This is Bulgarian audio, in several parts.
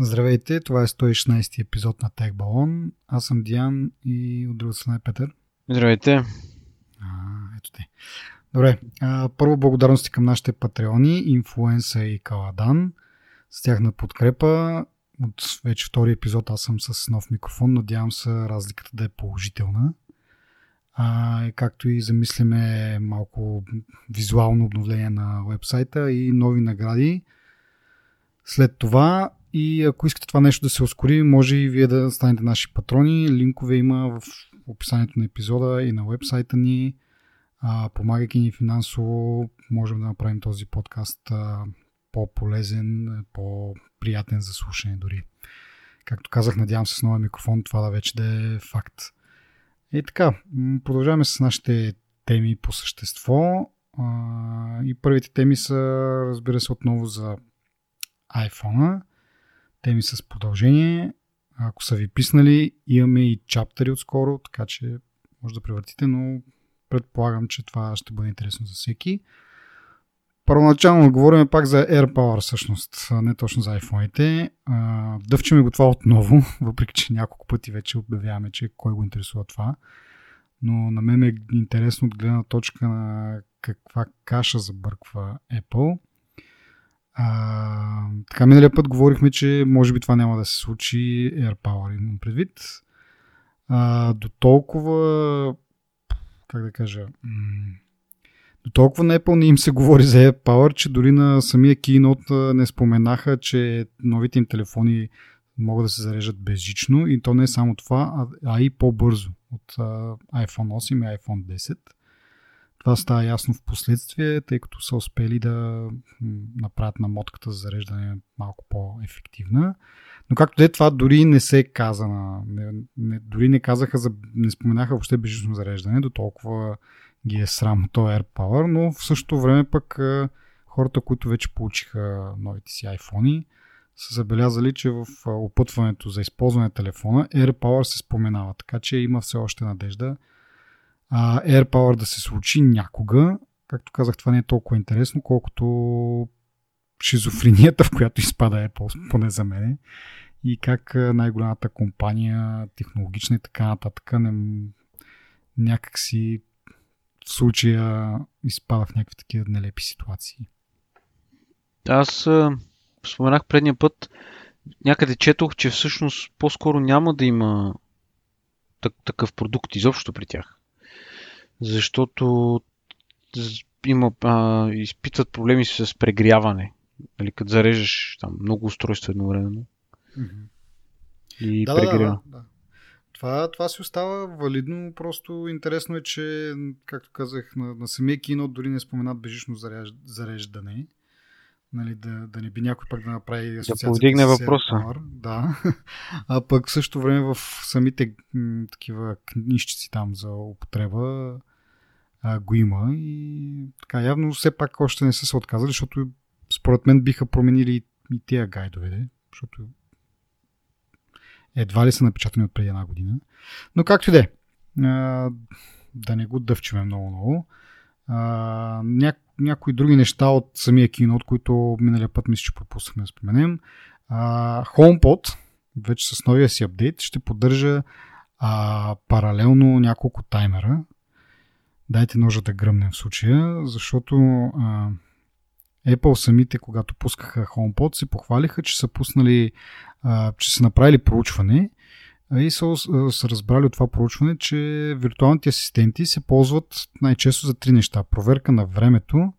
Здравейте, това е 116 епизод на Тех Балон. Аз съм Диан и от друга страна е Петър. Здравейте. А, ето те. Добре, а, първо благодарности към нашите патреони, Инфлуенса и Каладан. С тяхна подкрепа от вече втори епизод аз съм с нов микрофон. Надявам се разликата да е положителна. А, както и замислиме малко визуално обновление на вебсайта и нови награди. След това и ако искате това нещо да се ускори, може и вие да станете наши патрони. Линкове има в описанието на епизода и на вебсайта ни. А, помагайки ни финансово, можем да направим този подкаст а, по-полезен, по-приятен за слушане дори. Както казах, надявам се с новия микрофон това да вече да е факт. И така, продължаваме с нашите теми по същество. А, и първите теми са, разбира се, отново за iPhone теми с продължение. Ако са ви писнали, имаме и чаптери отскоро, така че може да превъртите, но предполагам, че това ще бъде интересно за всеки. Първоначално говорим пак за AirPower всъщност, не точно за iPhone-ите. Дъвчеме го това отново, въпреки че няколко пъти вече обявяваме, че кой го интересува това. Но на мен е интересно от гледна точка на каква каша забърква Apple. А, така, миналия път говорихме, че може би това няма да се случи AirPower, имам предвид. А, до толкова, как да кажа, до толкова на Apple не им се говори за AirPower, че дори на самия Keynote не споменаха, че новите им телефони могат да се зареждат безжично и то не е само това, а, а и по-бързо от а, iPhone 8 и iPhone 10. Това става ясно в последствие, тъй като са успели да направят намотката за зареждане малко по-ефективна. Но както де, това дори не се каза на... Не, не, дори не казаха за... не споменаха въобще бежично зареждане, до толкова ги е срам то AirPower, но в същото време пък хората, които вече получиха новите си iPhone, са забелязали, че в опътването за използване на телефона AirPower се споменава, така че има все още надежда AirPower да се случи някога. Както казах, това не е толкова интересно, колкото шизофренията, в която изпада Apple, поне за мен. И как най-голямата компания, технологична и така нататък, не, някак си в случая изпада в някакви такива нелепи ситуации. Аз споменах предния път, някъде четох, че всъщност по-скоро няма да има такъв продукт изобщо при тях защото има, а, изпитват проблеми с прегряване. Нали, като зарежеш там много устройства едновременно. Mm-hmm. И да, прегрява. Да, да, да. Това, това си остава валидно, просто интересно е, че, както казах, на, на самия кино дори не споменат бежично зареждане. Нали, да, да не би някой пък да направи асоциация. Да повдигне въпроса. Да. А пък в същото време в самите м, такива книжчици там за употреба а, го има и така явно все пак още не са се отказали, защото според мен биха променили и, тия гайдове, защото едва ли са напечатани от преди една година. Но както и да е, да не го дъвчеме много-много. Ня, някои други неща от самия кино, от които миналия път мисля, че пропуснахме да споменем. А, HomePod, вече с новия си апдейт, ще поддържа а, паралелно няколко таймера, дайте ножа да гръмнем в случая, защото а, Apple самите, когато пускаха HomePod, се похвалиха, че са пуснали, а, че са направили проучване и са, са разбрали от това проучване, че виртуалните асистенти се ползват най-често за три неща. Проверка на времето,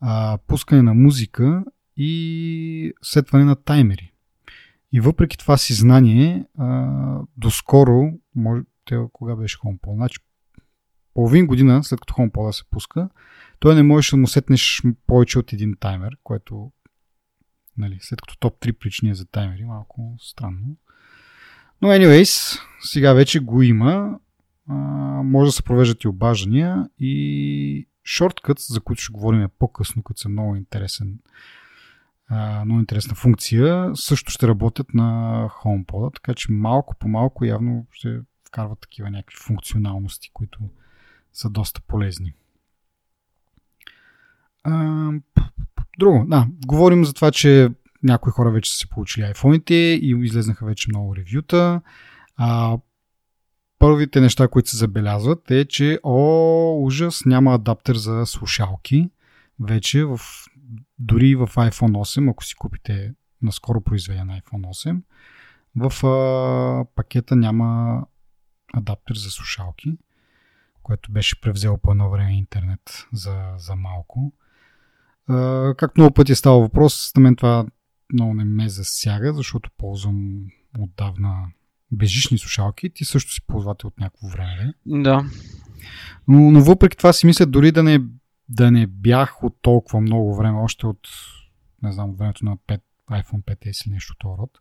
а, пускане на музика и сетване на таймери. И въпреки това си знание, а, доскоро, може, те, кога беше HomePod? Значи половин година след като HomePod се пуска, той не можеш да му сетнеш повече от един таймер, което нали, след като топ 3 причини е за таймери, малко странно. Но anyways, сега вече го има. А, може да се провеждат и обаждания и шорткът, за които ще говорим по-късно, като са много интересен много интересна функция, също ще работят на HomePod, така че малко по малко явно ще вкарват такива някакви функционалности, които са доста полезни. Друго, да, говорим за това, че някои хора вече са си получили iPhone-ите и излезнаха вече много ревюта. А, първите неща, които се забелязват е, че о, ужас, няма адаптер за слушалки. Вече в, дори в iPhone 8, ако си купите наскоро произведен iPhone 8, в а, пакета няма адаптер за слушалки, което беше превзел по едно време интернет за, за малко. А, как много пъти става въпрос, на мен това много не ме засяга, защото ползвам отдавна бежични слушалки. Ти също си ползвател от някакво време. Да. Но, но въпреки това си мисля, дори да не, да не бях от толкова много време, още от, не знам, от времето на 5, iPhone 5S или нещо това род,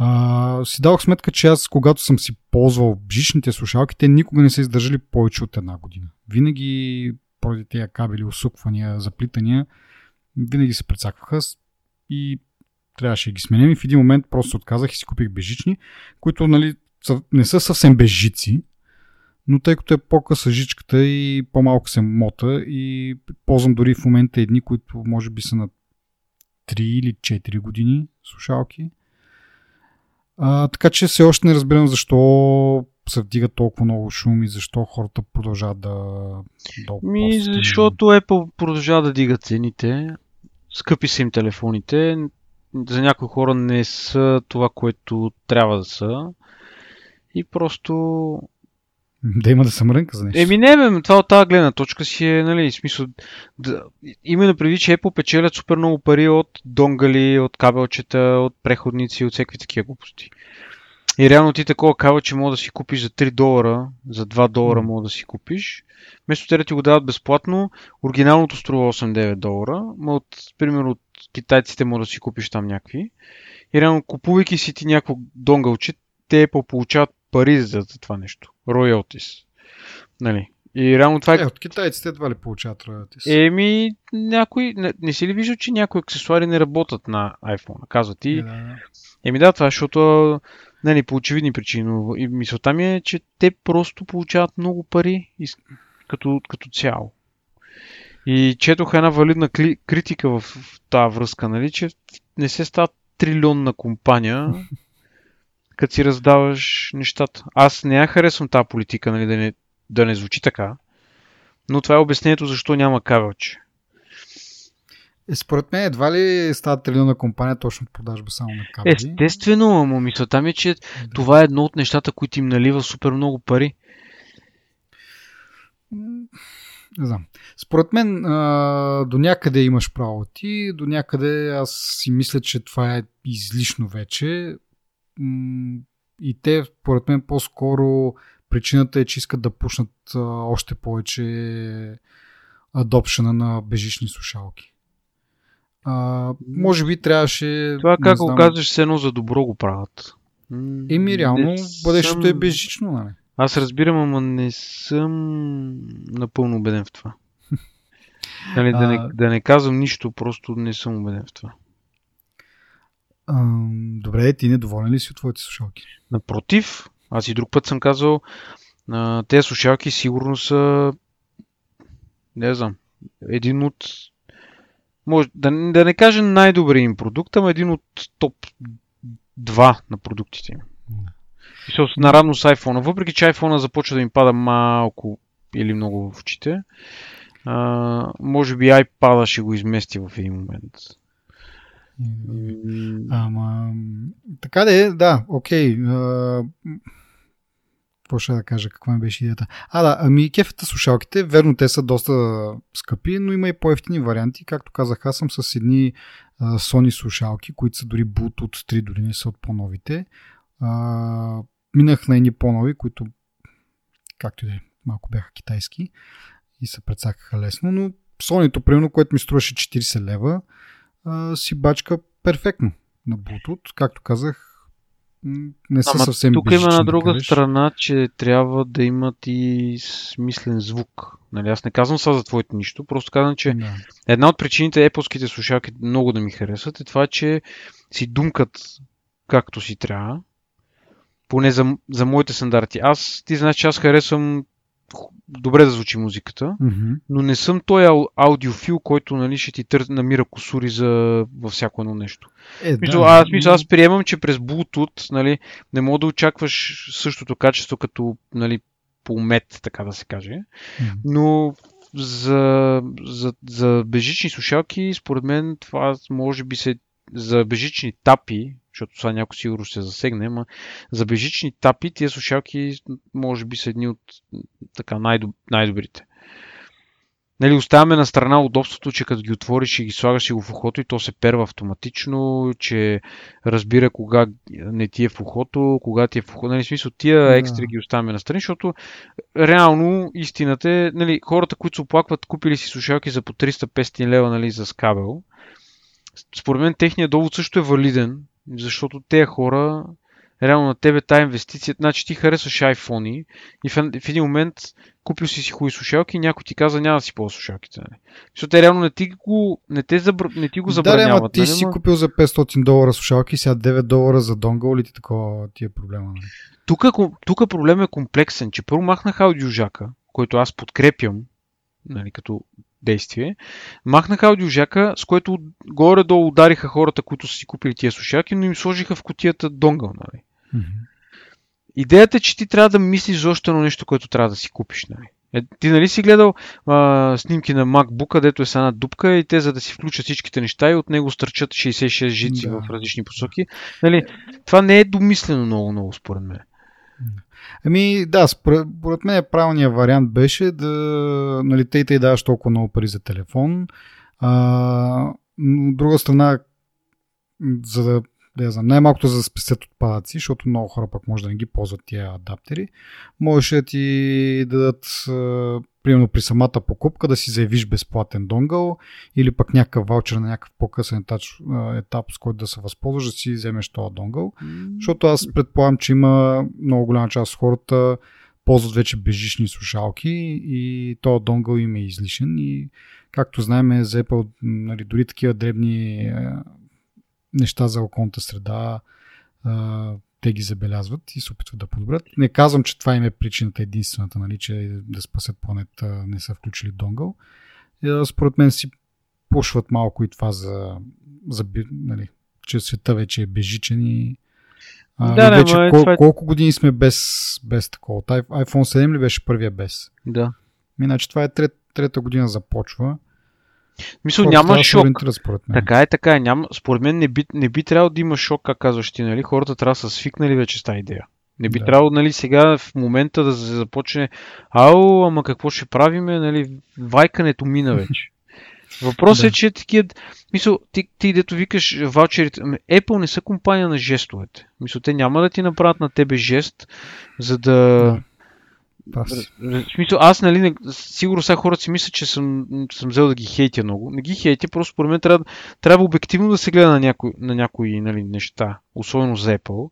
а, си дадох сметка, че аз, когато съм си ползвал бжичните слушалки, те никога не са издържали повече от една година. Винаги, поради тези кабели, усуквания, заплитания, винаги се прецакваха и трябваше да ги сменям и в един момент просто отказах и си купих бежични, които нали, не са съвсем безжици, но тъй като е по-къса жичката и по-малко се мота и ползвам дори в момента едни, които може би са на 3 или 4 години слушалки. А, така че все още не разбирам защо се вдига толкова много шум и защо хората продължават да... да Ми, защото Apple продължава да дига цените. Скъпи са им телефоните. За някои хора не са това, което трябва да са. И просто да има да съм рънка за нещо. Еми не, бе, това от тази гледна точка си е, нали, смисъл, да, именно преди, че Apple печелят супер много пари от донгали, от кабелчета, от преходници, от всеки такива глупости. И реално ти такова кабелче мога да си купиш за 3 долара, за 2 долара мога да си купиш. Вместо те да ти го дават безплатно, оригиналното струва 8-9 долара, но от, примерно от китайците мога да си купиш там някакви. И реално купувайки си ти някакво донгалче, те получават пари за това нещо. Royalties. Нали? И реално това е... Е, от китайците едва ли получават royalties? Еми, някой... Не, не си ли виждал, че някои аксесуари не работят на iPhone? Казва ти. Да, да. Еми да, това защото нали, по очевидни причини. Но и мисълта ми е, че те просто получават много пари като, като цяло. И четох една валидна критика в, в тази връзка, нали, че не се става трилионна компания, като си раздаваш нещата. Аз не я харесвам тази политика, нали, да, не, да не звучи така, но това е обяснението защо няма кабелче. Е, според мен едва ли става трилиона компания точно продажба само на кабели? Естествено, но мисълта ми е, че да. това е едно от нещата, които им налива супер много пари. Не знам. Според мен а, до някъде имаш право ти, до някъде аз си мисля, че това е излишно вече и те, поред мен, по-скоро причината е, че искат да пушнат а, още повече адопшена на бежични слушалки. А, може би трябваше. Това как го казваш, все едно за добро го правят. Еми, реално, бъдещето съм... е бежично, нали? Аз разбирам, ама не съм напълно убеден в това. нали, да, не, да не казвам нищо, просто не съм убеден в това добре, ти недоволен ли си от твоите слушалки? Напротив, аз и друг път съм казал, тези слушалки сигурно са, не знам, един от, може да, да не кажа най-добрият им продукт, ама един от топ 2 на продуктите им. Да. наравно с iPhone. Въпреки, че iPhone започва да им пада малко или много в очите, а, може би iPad ще го измести в един момент. Ама, така да е, да, окей. Какво ще да кажа, каква ми беше идеята? А, да, ами кефата слушалките, верно, те са доста скъпи, но има и по-ефтини варианти. Както казах, аз съм с едни Sony слушалки, които са дори Bluetooth 3, дори не са от по-новите. Минах на едни по-нови, които, както и да е, малко бяха китайски и се прецакаха лесно, но Sony-то, примерно, което ми струваше 40 лева, а, си бачка перфектно на Bluetooth. Както казах, не са Ама съвсем Тук има на друга да страна, че трябва да имат и смислен звук. Нали, аз не казвам сега за твоите нищо, просто казвам, че да. една от причините Apple-ските слушалки много да ми харесват е това, че си думкат както си трябва. Поне за, за моите стандарти. Аз, ти знаеш, че аз харесвам добре да звучи музиката, Мгм. но не съм той ау- аудиофил, който нали, ще ти тър... намира косури за във всяко едно нещо. Е, Мисъл, аз, мисъл, аз приемам, че през Bluetooth нали, не мога да очакваш същото качество като нали, по мет, така да се каже. Мгм. Но за, за, за бежични слушалки, според мен това може би се за бежични тапи, защото сега някой сигурно ще се засегне, ама за бежични тапи тия слушалки може би са едни от така най-доб, най-добрите. Нали, оставяме на страна удобството, че като ги отвориш и ги слагаш и го в ухото и то се перва автоматично, че разбира кога не ти е в ухото, кога ти е в ухото. Нали, смисъл, тия Да. екстри ги оставяме на страни, защото реално истината е, нали, хората, които се оплакват, купили си слушалки за по 300-500 лева нали, за скабел, според мен техният довод също е валиден, защото тези хора, реално на тебе тая инвестиция, значи ти харесваш iPhone и в, в един момент купил си си хубави слушалки и някой ти каза няма да си ползва слушалките. Нали? Защото те реално не ти го, не те забр... не ти го Да, забраняват. ама ти нали, си купил за 500 долара слушалки, сега 9 долара за донгъл или ти такова ти е проблема. Нали? Тук, тук проблем е комплексен, че първо махнах аудиожака, който аз подкрепям, нали, като действие. Махнах аудиожака, с което горе-долу удариха хората, които са си купили тия слушалки, но им сложиха в котията донгъл. Нали. Идеята е, че ти трябва да мислиш за още едно нещо, което трябва да си купиш. Нали. Е, ти нали си гледал а, снимки на MacBook, където е с една дупка и те за да си включат всичките неща и от него стърчат 66 жици Да. в различни посоки. Нали, това не е домислено много-много, според мен. Ами да, според, според мен правилният вариант беше да нали, те и даваш толкова много пари за телефон. А, от друга страна, за да, да знам, най-малкото за да спестят отпадъци, защото много хора пък може да не ги ползват тия адаптери, можеше да ти дадат примерно при самата покупка да си заявиш безплатен донгъл или пък някакъв ваучер на някакъв по-късен етап, етап с който да се възползваш да си вземеш този донгъл. Защото аз предполагам, че има много голяма част от хората ползват вече бежични слушалки и този донгъл им е излишен и както знаем за Apple нали, дори такива дребни е, неща за околната среда е, те ги забелязват и се опитват да подобрят. Не казвам, че това им е причината единствената, нали, че да спасят планета не са включили донгъл. Е, според мен си пушват малко и това за, за нали, че света вече е бежичен и а, Да, вече е, кол- това е- колко години сме без, без такова? IPhone 7 ли беше първия без? Да. Иначе това е трет, трета година започва. Мисъл, Хората няма шок. според мен. Така е, така е. Няма, според мен не би, не би трябвало да има шок, как казваш ти, нали? Хората трябва да са свикнали вече с тази идея. Не би Да. трябвало, нали, сега в момента да се започне Ау, ама какво ще правиме, нали? Вайкането мина вече. Въпросът Да. е, че такива... Мисъл, ти, ти дето викаш ваучерите... ами, Apple не са компания на жестовете. Мисъл, те няма да ти направят на тебе жест, за да... Да. В смисъл, аз, нали, сигурно сега хората си мислят, че съм, съм взел да ги хейтя много. Не ги хейтя, просто според мен трябва, трябва обективно да се гледа на някои, на някои нали, неща, особено за Apple.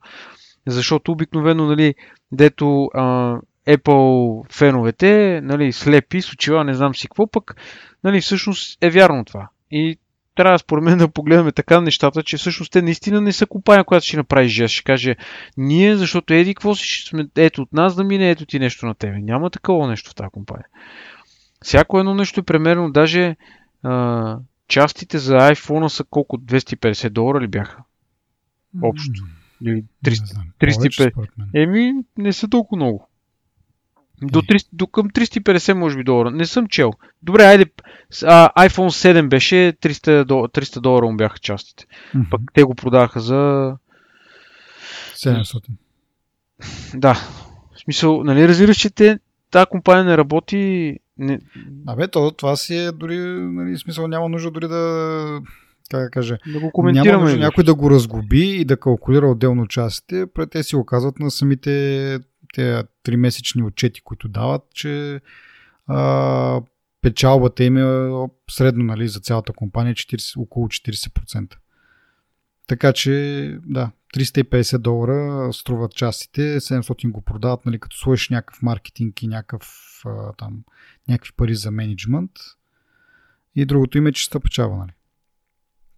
Защото обикновено, нали, дето а, Apple феновете, нали, слепи, с очила, не знам си какво, пък, нали, всъщност е вярно това. И трябва според мен да погледаме така нещата, че всъщност те наистина не са компания, която ще направи жест. Ще каже, ние, защото еди, какво си ще сме, ето от нас да мине, ето ти нещо на тебе. Няма такова нещо в тази компания. Всяко едно нещо е премерено, даже а, частите за iPhone са колко? 250 долара ли бяха? Общо. Или Не 300? знам. 350. Повече, според мен. Еми, не са толкова много. До, 300, до към 350 може би долара. Не съм чел. Добре, айде. А, iPhone 7 беше 300, дол- 300 долара му бяха частите. Мгм. Пък те го продаха за 700. Да. В смисъл, нали разбираш, че те, тази компания не работи... Не... Абе, то, това си е дори, нали, смисъл няма нужда дори да, как да кажа, Да го няма коментираме. нужда ли? някой да го разгуби и да калкулира отделно частите, те си оказват на самите те тримесечни отчети, които дават, че а, печалбата им е средно нали, за цялата компания 40, около 40%. Така че, да, 350 долара струват частите, 700 го продават, нали, като сложиш някакъв маркетинг и някакъв, а, там, някакви пари за менеджмент. И другото им е чиста печалба. Нали.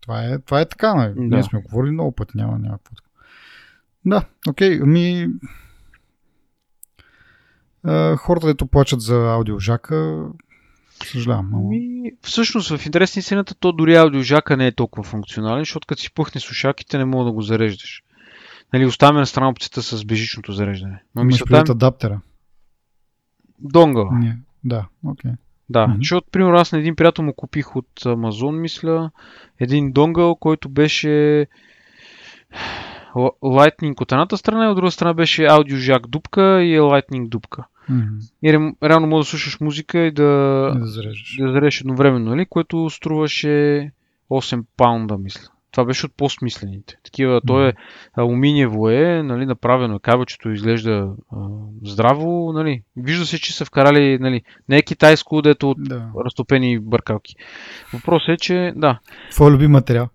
Това, е, това е така. Нали. Да. Ние сме говорили много пъти, няма някакво. Да, окей, ами А, хората, дето плачат за аудиожака, съжалявам. Но... Ми, всъщност в интерес на истината, то дори аудиожака не е толкова функционален, защото като си пъхне слушалките, не мога да го зареждаш. Нали, оставяме на страна опцията с бежичното зареждане. Но Имаш мисълта, предвид адаптера? Донгъл. Не. Да, окей. Okay. Да, mm-hmm. защото, примерно, аз на един приятел му купих от Амазон, мисля, един донгъл, който беше Lightning от едната страна и от друга страна беше аудиожак дупка и Lightning дупка. Mm-hmm. И реално може да слушаш музика и да, да зарежеш. Да зарежеш едновременно, нали? което струваше 8 паунда, мисля. Това беше от по-смислените. Такива, то е алуминиево е, нали, направено е, кабелчето изглежда а, здраво, нали. Вижда се, че са вкарали, нали, не е китайско, дето от да. разтопени бъркалки. Въпросът е, че, да. Твой любим материал?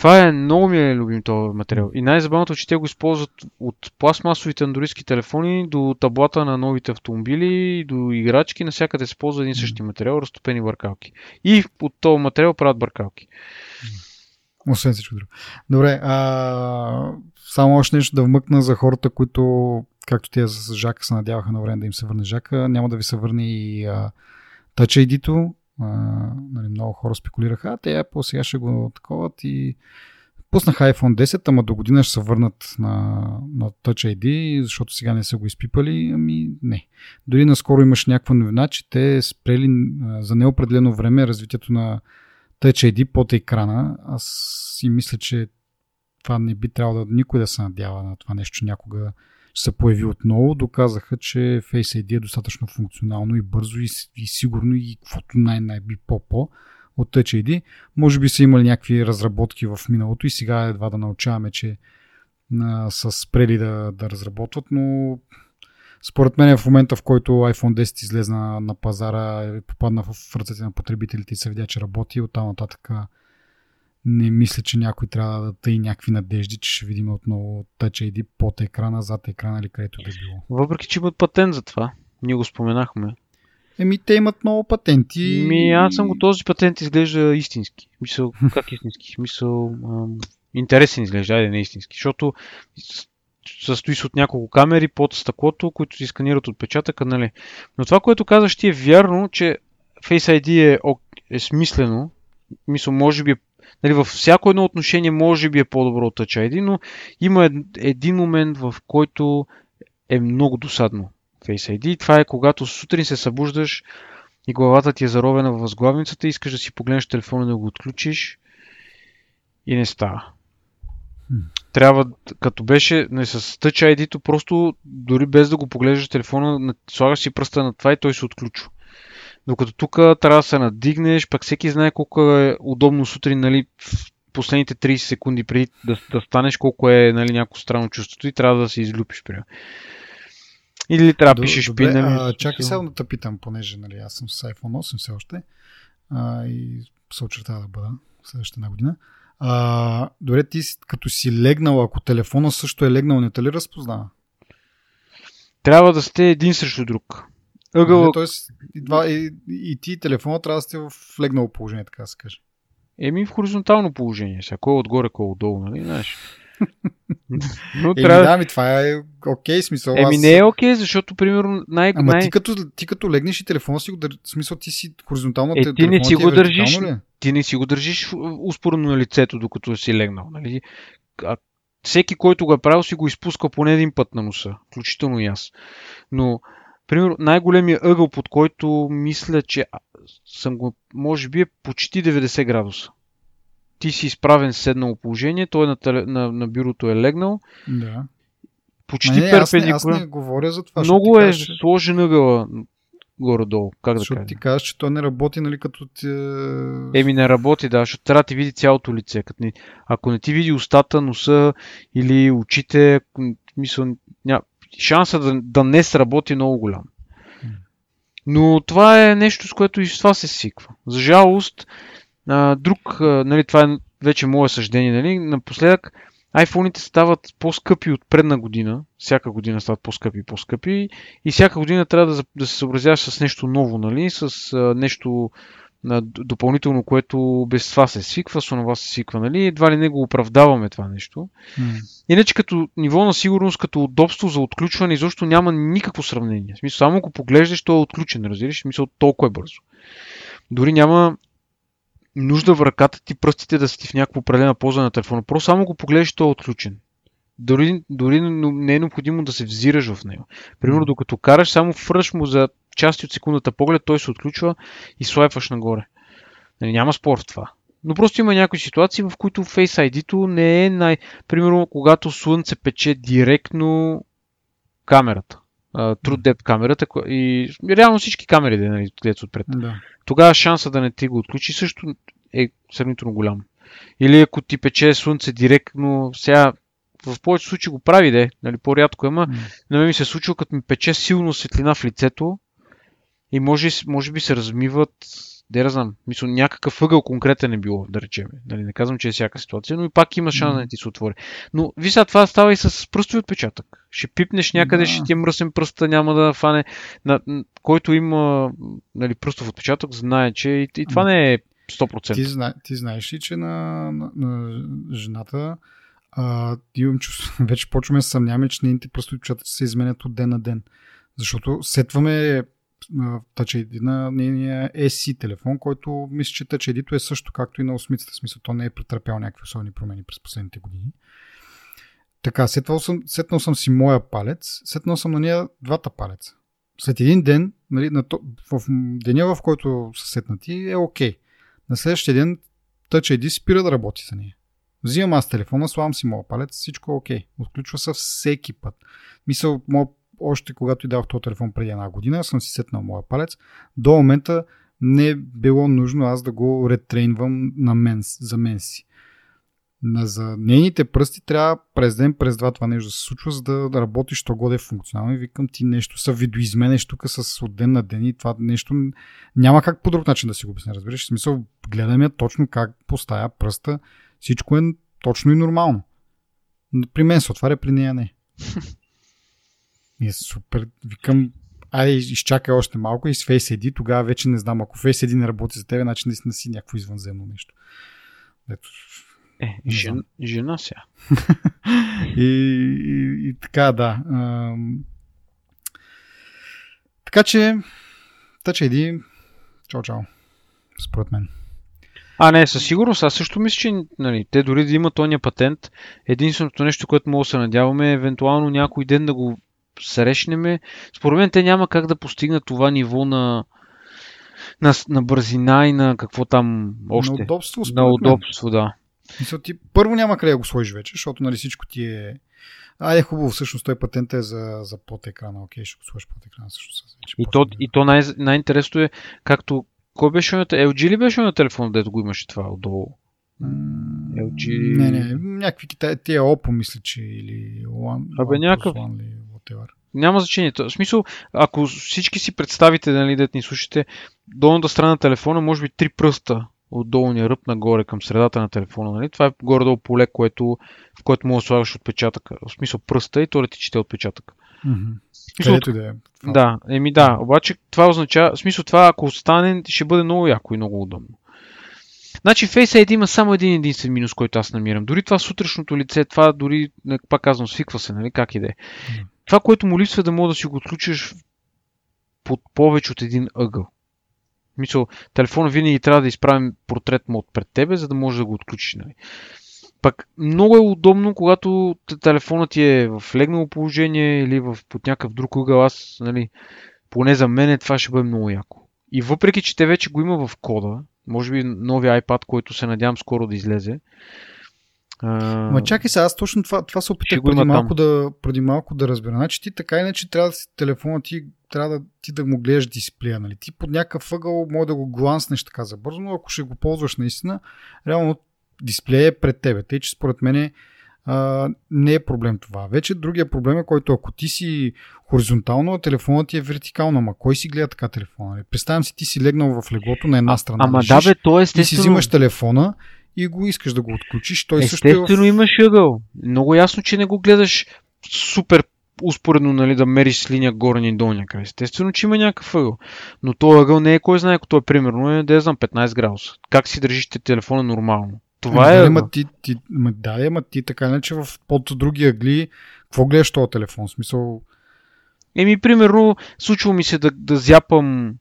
Това е много ми е любим този материал. И най-забавното е, че те го използват от пластмасовите андроидски телефони до таблата на новите автомобили, до играчки, навсякъде се ползва един същи материал, разтопени бъркалки. И от този материал правят бъркалки. Освен всичко друго. Добре, а, само още нещо да вмъкна за хората, които, както тия с Жака се надяваха на време да им се върне Жака, няма да ви се върне и а, Touch ID-то. Нали, много хора спекулираха, а те Apple сега ще го таковат и пуснаха iPhone 10, ама до година ще се върнат на, на Touch ID, защото сега не са го изпипали. Ами не. Дори наскоро имаш някаква новина, че те спрели за неопределено време развитието на Touch ID под екрана. Аз си мисля, че това не би трябвало да никой да се надява на това нещо някога ще се появи отново. Доказаха, че Face ID е достатъчно функционално и бързо и, и сигурно и каквото най-най би по-по от Touch ID. Може би са имали някакви разработки в миналото и сега едва да научаваме, че а, са спрели да, да разработват, но според мен в момента, в който iPhone 10 излезна на пазара и попадна в ръцете на потребителите и се видя, че работи, оттам нататък не мисля, че някой трябва да тъй някакви надежди, че ще видим отново Touch ID под екрана, зад екрана или където да било. Въпреки, че имат патент за това. Ние го споменахме. Еми, те имат много патенти. Ми, аз съм го този патент изглежда истински. Мисъл, как истински? Мисъл, ам, интересен изглежда, айде не истински. Защото състои се от няколко камери под стъклото, които си сканират отпечатъка, нали. Но това, което казваш ти е вярно, че Face ID е, е смислено. Мисля, може би нали, във всяко едно отношение може би е по-добро от Touch ID, но има един момент, в който е много досадно Face ID. Това е когато сутрин се събуждаш и главата ти е заровена в възглавницата, искаш да си погледнеш телефона да го отключиш и не става трябва, като беше не, с Touch ID-то, просто дори без да го поглеждаш телефона, слагаш си пръста на това и той се отключва. Докато тук трябва да се надигнеш, пък всеки знае колко е удобно сутрин, нали, в последните 30 секунди преди да, да станеш, колко е нали, някакво странно чувството и трябва да се излюпиш. При. Или трябва да пишеш добре, пин. Нали, чакай сега да те питам, понеже нали, аз съм с iPhone 8 все още а, и се очертава да бъда следващата една година. А, добре, ти като си легнал, ако телефона също е легнал, не те ли разпознава? Трябва да сте един срещу друг. Ъгъл... Не, тоест, и, два, и, и ти телефона трябва да сте в легнало положение, така да се каже. Еми в хоризонтално положение. Сега кой е отгоре, кой е отдолу, нали? Знаеш. Но Еми, трябва... да, ми това е окей, okay, смисъл. Еми аз... не е окей, okay, защото, примерно, най... Ама най... ти, като, ти като легнеш и телефона си го държиш, смисъл ти си хоризонтално, е, ти не си го е държиш, ли? ти не си го държиш успорно на лицето, докато си легнал, нали? А, всеки, който го е правил, си го изпуска поне един път на носа, включително и аз. Но, примерно, най-големия ъгъл, под който мисля, че съм го, може би е почти 90 градуса ти си изправен седнало положение, той на, на, на бюрото е легнал. Да. Почти перпендикулярно. Аз, не, аз не говоря за това. Много е кажеш, сложен ъгъла горе-долу. Как да кажа? ти кажеш, че той не работи, нали, като ти... Еми не работи, да, защото трябва да ти види цялото лице. Като не, ако не ти види устата, носа или очите, мисъл. Шанса да, да не сработи е много голям. Но това е нещо, с което и с това се сиква. За жалост, а, друг, а, нали, това е вече мое съждение, нали, напоследък iPhone-ите стават по-скъпи от предна година. Всяка година стават по-скъпи и по-скъпи. И всяка година трябва да, да се съобразяваш с нещо ново, нали? С а, нещо допълнително, което без това се свиква, с това се свиква, нали? Едва ли не го оправдаваме това нещо. Mm. Иначе като ниво на сигурност, като удобство за отключване, изобщо няма никакво сравнение. В смисъл, само ако поглеждаш, то е отключен, разбираш? В смисъл, толкова е бързо. Дори няма нужда в ръката ти пръстите да са ти в някаква определена поза на телефона. Просто само го погледаш, то е отключен. Дори, дори не е необходимо да се взираш в него. Примерно, докато караш, само фърш му за части от секундата поглед, той се отключва и слайпваш нагоре. Нали, няма спор в това. Но просто има някои ситуации, в които Face ID-то не е най... Примерно, когато слънце пече директно камерата. True Depth камерата и реално всички камери да нали, гледат отпред. Да. Тогава шанса да не ти го отключи също е сравнително голям. Или ако ти пече слънце директно, сега в повечето случаи го прави, де, нали, по-рядко има. Mm. На мен ми се е случило, като ми пече силно светлина в лицето и може, може би се размиват, да я знам, мисля, някакъв ъгъл конкретен е било, да речем. Нали, не казвам, че е всяка ситуация, но и пак има шанс mm. да ти се отвори. Но ви сега това става и с пръстови отпечатък. Ще пипнеш някъде, да. ще ти е мръсен пръста, няма да фане. На, който има нали, пръстов отпечатък, знае, че и, и това не е 100%. Ти, зна, ти знаеш ли, че на, на, на жената а, имам чувство, вече почваме да съмняваме, че нейните пръстови отпечатъци се изменят от ден на ден. Защото сетваме Touch ID на нейния SC телефон, който мисля, че Touch ID е също както и на осмицата. Смисъл, то не е претърпял някакви особени промени през последните години. Така, сетнал съм, сетнал съм си моя палец, сетнал съм на нея двата палеца. След един ден, нали, на то, в деня, в който са сетнати, е окей. Okay. На следващия ден Touch ID спира да работи за нея. Взимам аз телефона, славам си моя палец, всичко е окей. Okay. Отключва се всеки път. Мисъл, моят още когато и дадох този телефон преди една година, съм си сетнал моя палец. До момента не е било нужно аз да го ретрейнвам на мен, за мен си. На, за нейните пръсти трябва през ден, през два това нещо да се случва, за да, да работиш, що годе е функционално. И викам ти нещо са видоизменеш тук с от ден на ден и това нещо няма как по друг начин да си го обясня. Разбираш? В смисъл, гледаме точно как поставя пръста. Всичко е точно и нормално. При мен се отваря, при нея не. И е супер. Викам, айде изчакай още малко и с Face ID, тогава вече не знам, ако Face ID не работи за тебе, значи наистина си някакво извънземно нещо. Ето, е, жен, жена сега. и, и, и, така, да. Ам... Така че, Touch ID, чао, чао, според мен. А, не, със сигурност. Аз също мисля, че нали, те дори да имат тония патент, единственото нещо, което мога да се надяваме е евентуално някой ден да го срещнем, според мен те няма как да постигнат това ниво на, на, на бързина и на какво там още. На удобство, На удобство, да. Мисля, ти първо няма къде да го сложиш вече, защото нали, всичко ти е... Айде хубаво, всъщност той патент е за, за под екрана. Окей, ще го сложиш под екрана всъщност. Вече и, то, и то най- най-интересно е, както кой беше на LG ли беше на телефон, дето го имаше това отдолу? LG... Не, не, някакви китай, тия Oppo мисля, че или One, Абе, One някакъв... One, ли, whatever. Няма значение. В смисъл, ако всички си представите, нали, да ни слушате, долната страна на телефона, може би три пръста от долния ръб нагоре към средата на телефона. Нали? Това е горе-долу поле, което, в което може да слагаш отпечатъка. В смисъл пръста и то да ти чете отпечатък. Mm-hmm. Където да е. Да, еми да. Обаче това означава, в смисъл това ако остане, ще бъде много яко и много удобно. Значи Face ID има само един единствен минус, който аз намирам. Дори това сутрешното лице, това дори, пак казвам, свиква се, нали, как иде. Mm. Това, което му липсва е да мога да си го отключиш под повече от един ъгъл. Мисъл, телефона винаги трябва да изправим портрет му пред тебе, за да можеш да го отключиш. Нали. Пък много е удобно, когато телефонът ти е в легнало положение или в, под някакъв друг ъгъл. Аз, нали, поне за мен това ще бъде много яко. И въпреки, че те вече го има в кода, може би новия iPad, който се надявам скоро да излезе. Ма чакай сега, аз точно това, това се опитах преди малко, да, преди малко да разбера. Значи ти така иначе трябва да си телефона ти трябва да ти да му гледаш дисплея. Нали? Ти под някакъв ъгъл може да го гланснеш така за бързо, но ако ще го ползваш наистина, реално дисплея е пред тебе. Тъй, че според мен а, не е проблем това. Вече другия проблем е, който ако ти си хоризонтално, а телефонът ти е вертикално. Ама кой си гледа така телефона? Нали? Представям си, ти си легнал в леглото на една страна. ама да, бе, то е естествено. Ти си взимаш телефона и го искаш да го отключиш. Той естествено също е в... имаш ъгъл. Много ясно, че не го гледаш супер успоредно нали, да мериш с линия горен и долния край. Естествено, че има някакъв ъгъл. Но този ъгъл не е кой знае, като е примерно е, да знам, 15 градуса. Как си държите телефона нормално? Това Ами, е. Ма, ти, ти, ма, да, ама ти така иначе в под други ъгли, какво гледаш този телефон? В смисъл, Еми, примерно, случва ми се да, да зяпам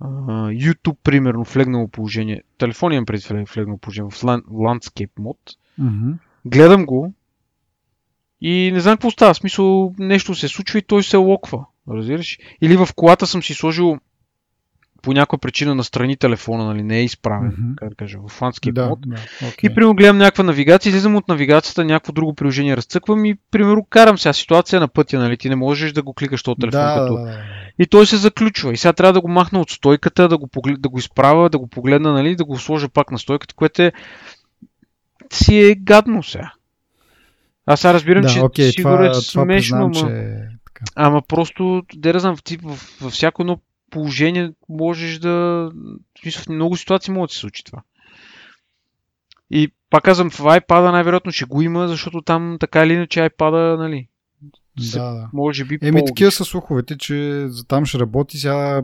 а, YouTube, примерно, в легнало положение. Телефон имам пред в легнало положение, в Landscape мод. мгм. Гледам го и не знам какво става. В смисъл, нещо се случва и той се локва. Разбираш? Или в колата съм си сложил по някаква причина настрани телефона, нали, не е изправен, Мгм. как да кажа, в Landscape да, мод. да, окей. И примерно гледам някаква навигация, излизам от навигацията, някакво друго приложение разцъквам и примерно карам сега ситуация на пътя, нали? Ти не можеш да го кликаш този телефон да, като... да, да. И той се заключва. И сега трябва да го махна от стойката, да го, поглед... да го изправя, да го погледна, нали? Да го сложа пак на стойката, което е... си е гадно сега. Аз сега разбирам, да, че окей, сигурно това, е това смешно, признавам, ама... че е така. ама просто, да знам, ти в, във всяко едно положение можеш да... В много ситуации може да се случи това. И пак казвам, в iPad най-вероятно ще го има, защото там така или иначе iPad, нали, се- Да, да. може би Еми, такива са слуховете, че за там ще работи сега.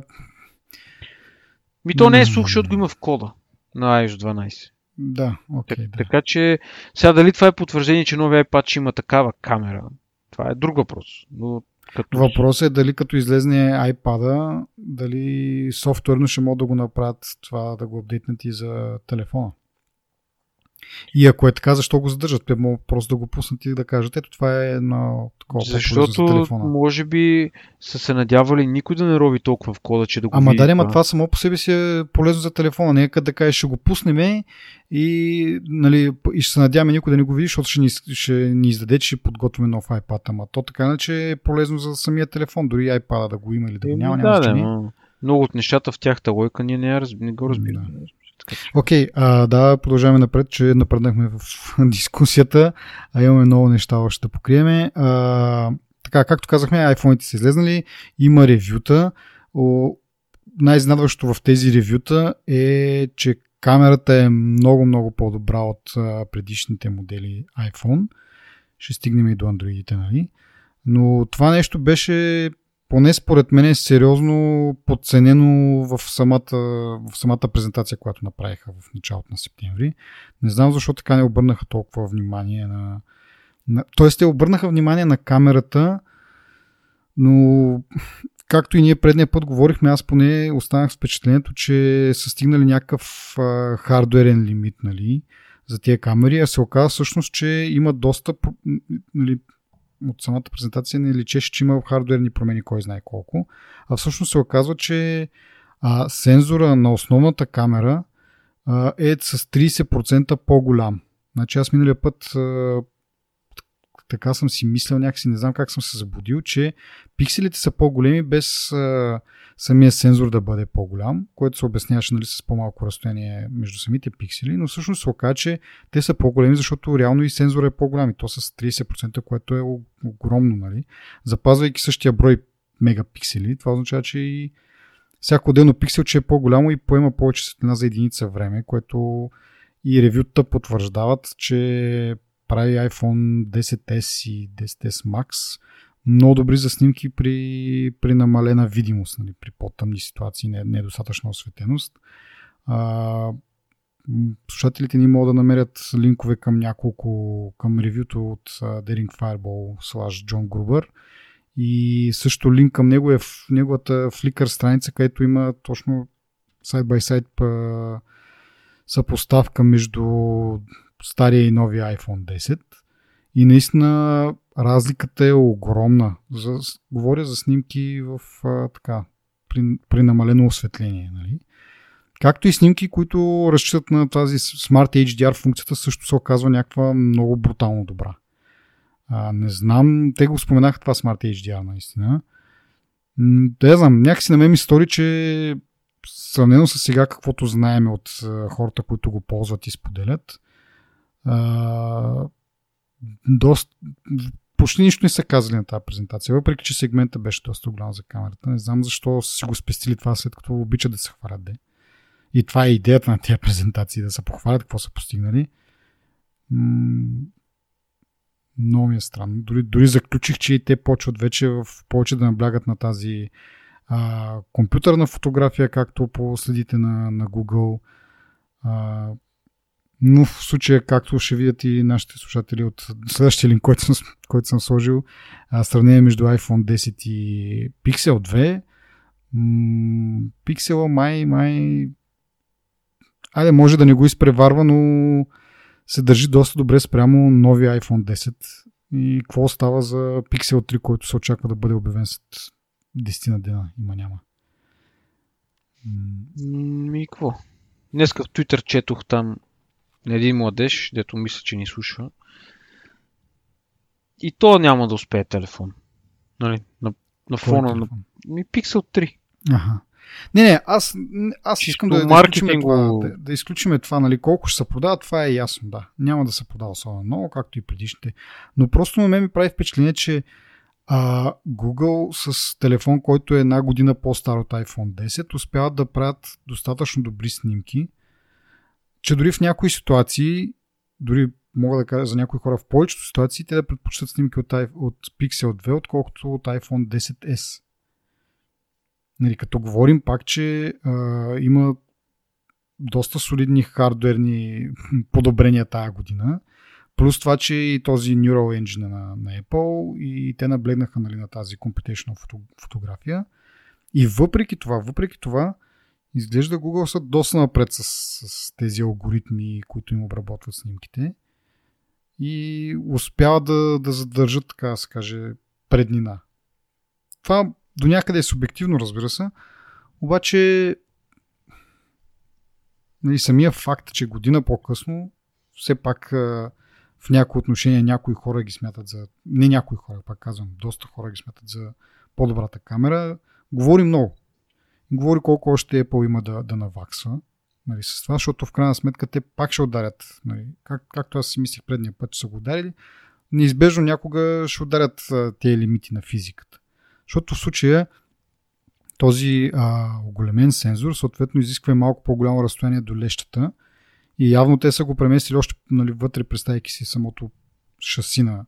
Ми то не е слух, защото го има в кода на iOS 12. Да, окей, Так, да. Така че, сега дали това е потвърждение, че новия iPad ще има такава камера, това е друг въпрос. Но като... Въпросът е дали като излезне iPad, дали софтуерно ще могат да го направят това, да го апдейтнат и за телефона. И ако е така, защо го задържат? Те могат просто да го пуснат и да кажат, ето това е едно такова по-полезно за Защото, телефона. може би, са се надявали никой да не роби толкова в кода, че да го Ама види да, ама това само по себе си е полезно за телефона. Нека да кажеш, ще го пуснем и, нали, и ще се надяваме никой да не го види, защото ще ни, ще ни издаде, че ще подготвяме нов iPad. Ама то така иначе е полезно за самия телефон. Дори iPad да го има или да го няма, да, няма да, много от нещата в тяхта лойка ние не, не го разбираме. Така Окей, а, да, продължаваме напред, че напреднахме в дискусията, а имаме много неща още да покриеме. А, така, както казахме, iPhone-ите са излезнали, има ревюта. О, най-изненадващо в тези ревюта е, че камерата е много-много по-добра от предишните модели iPhone. Ще стигнем и до андроидите, нали? Но това нещо беше поне според мен е сериозно подценено в самата, в самата презентация, която направиха в началото на септември. Не знам защо така не обърнаха толкова внимание на... на... Тоест те обърнаха внимание на камерата, но както и ние предния път говорихме, аз поне останах с впечатлението, че са стигнали някакъв а, хардуерен лимит, нали, за тия камери, а се оказа всъщност, че има доста, нали, от самата презентация не личеше, че има хардуерни промени, кой знае колко. А всъщност се оказва, че а, сензора на основната камера а, е с 30% по-голям. Значи аз миналия път а, така съм си мислял, някакси не знам как съм се забудил, че пикселите са по-големи без а, самия сензор да бъде по-голям, което се обясняваше нали, с по-малко разстояние между самите пиксели, но всъщност се оказа, че те са по-големи, защото реално и сензора е по-голям и то с 30%, което е огромно. Нали. Запазвайки същия брой мегапиксели, това означава, че и всяко отделно пикселче е по-голямо и поема повече светлина за единица време, което и ревюта потвърждават, че прави iPhone 10s и 10s Max много добри за снимки при, при намалена видимост, нали, при по-тъмни ситуации, недостатъчна осветеност. А, слушателите ни могат да намерят линкове към няколко, към ревюто от Daring Fireball slash John Gruber и също линк към него е в неговата Flickr страница, където има точно side-by-side съпоставка между стария и новия iPhone 10 и наистина разликата е огромна. За, говоря за снимки в а, така, при, при намалено осветление. Нали? Както и снимки, които разчитат на тази Smart HDR функцията, също се оказва някаква много брутално добра. А, не знам, те го споменаха това Smart HDR наистина. Да знам, някакси на мен ми стори, че сравнено с сега каквото знаем от хората, които го ползват и споделят, доста, почти нищо не са казали на тази презентация, въпреки че сегмента беше доста голям за камерата. Не знам защо са си го спестили това, след като обичат да се хвалят. Де. И това е идеята на тези презентации, да се похвалят какво са постигнали. Много ми е странно. Дори, дори заключих, че и те почват вече в повече да наблягат на тази а, компютърна фотография, както по следите на, на Google. А, но в случая, както ще видят и нашите слушатели от следващия линк, който съм, който съм сложил, сравнение между iPhone 10 и Pixel 2, м- Pixel май, май Айде, може да не го изпреварва, но се държи доста добре спрямо новия iPhone 10 и какво става за Pixel 3, който се очаква да бъде обявен след 10 на дена. Има няма. Ми, какво? Днеска в Twitter четох там един младеж, дето мисля, че ни слуша. И то няма да успее телефон. Нали? На, на фона на... Ми, Pixel 3. Ага. Не, не, аз, аз искам да, да, изключим това, да, да изключим това, нали, колко ще се продава, това е ясно, да. Няма да се продава особено много, както и предишните. Но просто на мен ми прави впечатление, че а, Google с телефон, който е една година по-стар от iPhone 10, успяват да правят достатъчно добри снимки, че дори в някои ситуации, дори мога да кажа за някои хора в повечето ситуации, те да предпочитат снимки от, от Pixel 2, отколкото от iPhone 10s. Нали, като говорим пак, че а, има доста солидни хардверни подобрения тази година. Плюс това, че и този Neural Engine на, на Apple и те наблегнаха нали, на тази computational фото, фотография. И въпреки това, въпреки това, изглежда Google са доста напред с, с тези алгоритми, които им обработват снимките и успяват да, да задържат, така да се каже, преднина. Това до някъде е субективно, разбира се, обаче нали, самия факт, че година по-късно все пак в някои отношения някои хора ги смятат за... Не някои хора, пак казвам, доста хора ги смятат за по-добрата камера, говори много. Говори колко още Apple има да, да наваксва нали, с това, защото в крайна сметка те пак ще ударят. Нали, как, както аз си мислих предния път, че са го ударили, неизбежно някога ще ударят тези лимити на физиката. Защото в случая този а, оголемен сензор съответно изисква малко по-голямо разстояние до лещата и явно те са го преместили още нали, вътре, представяйки си самото шаси на,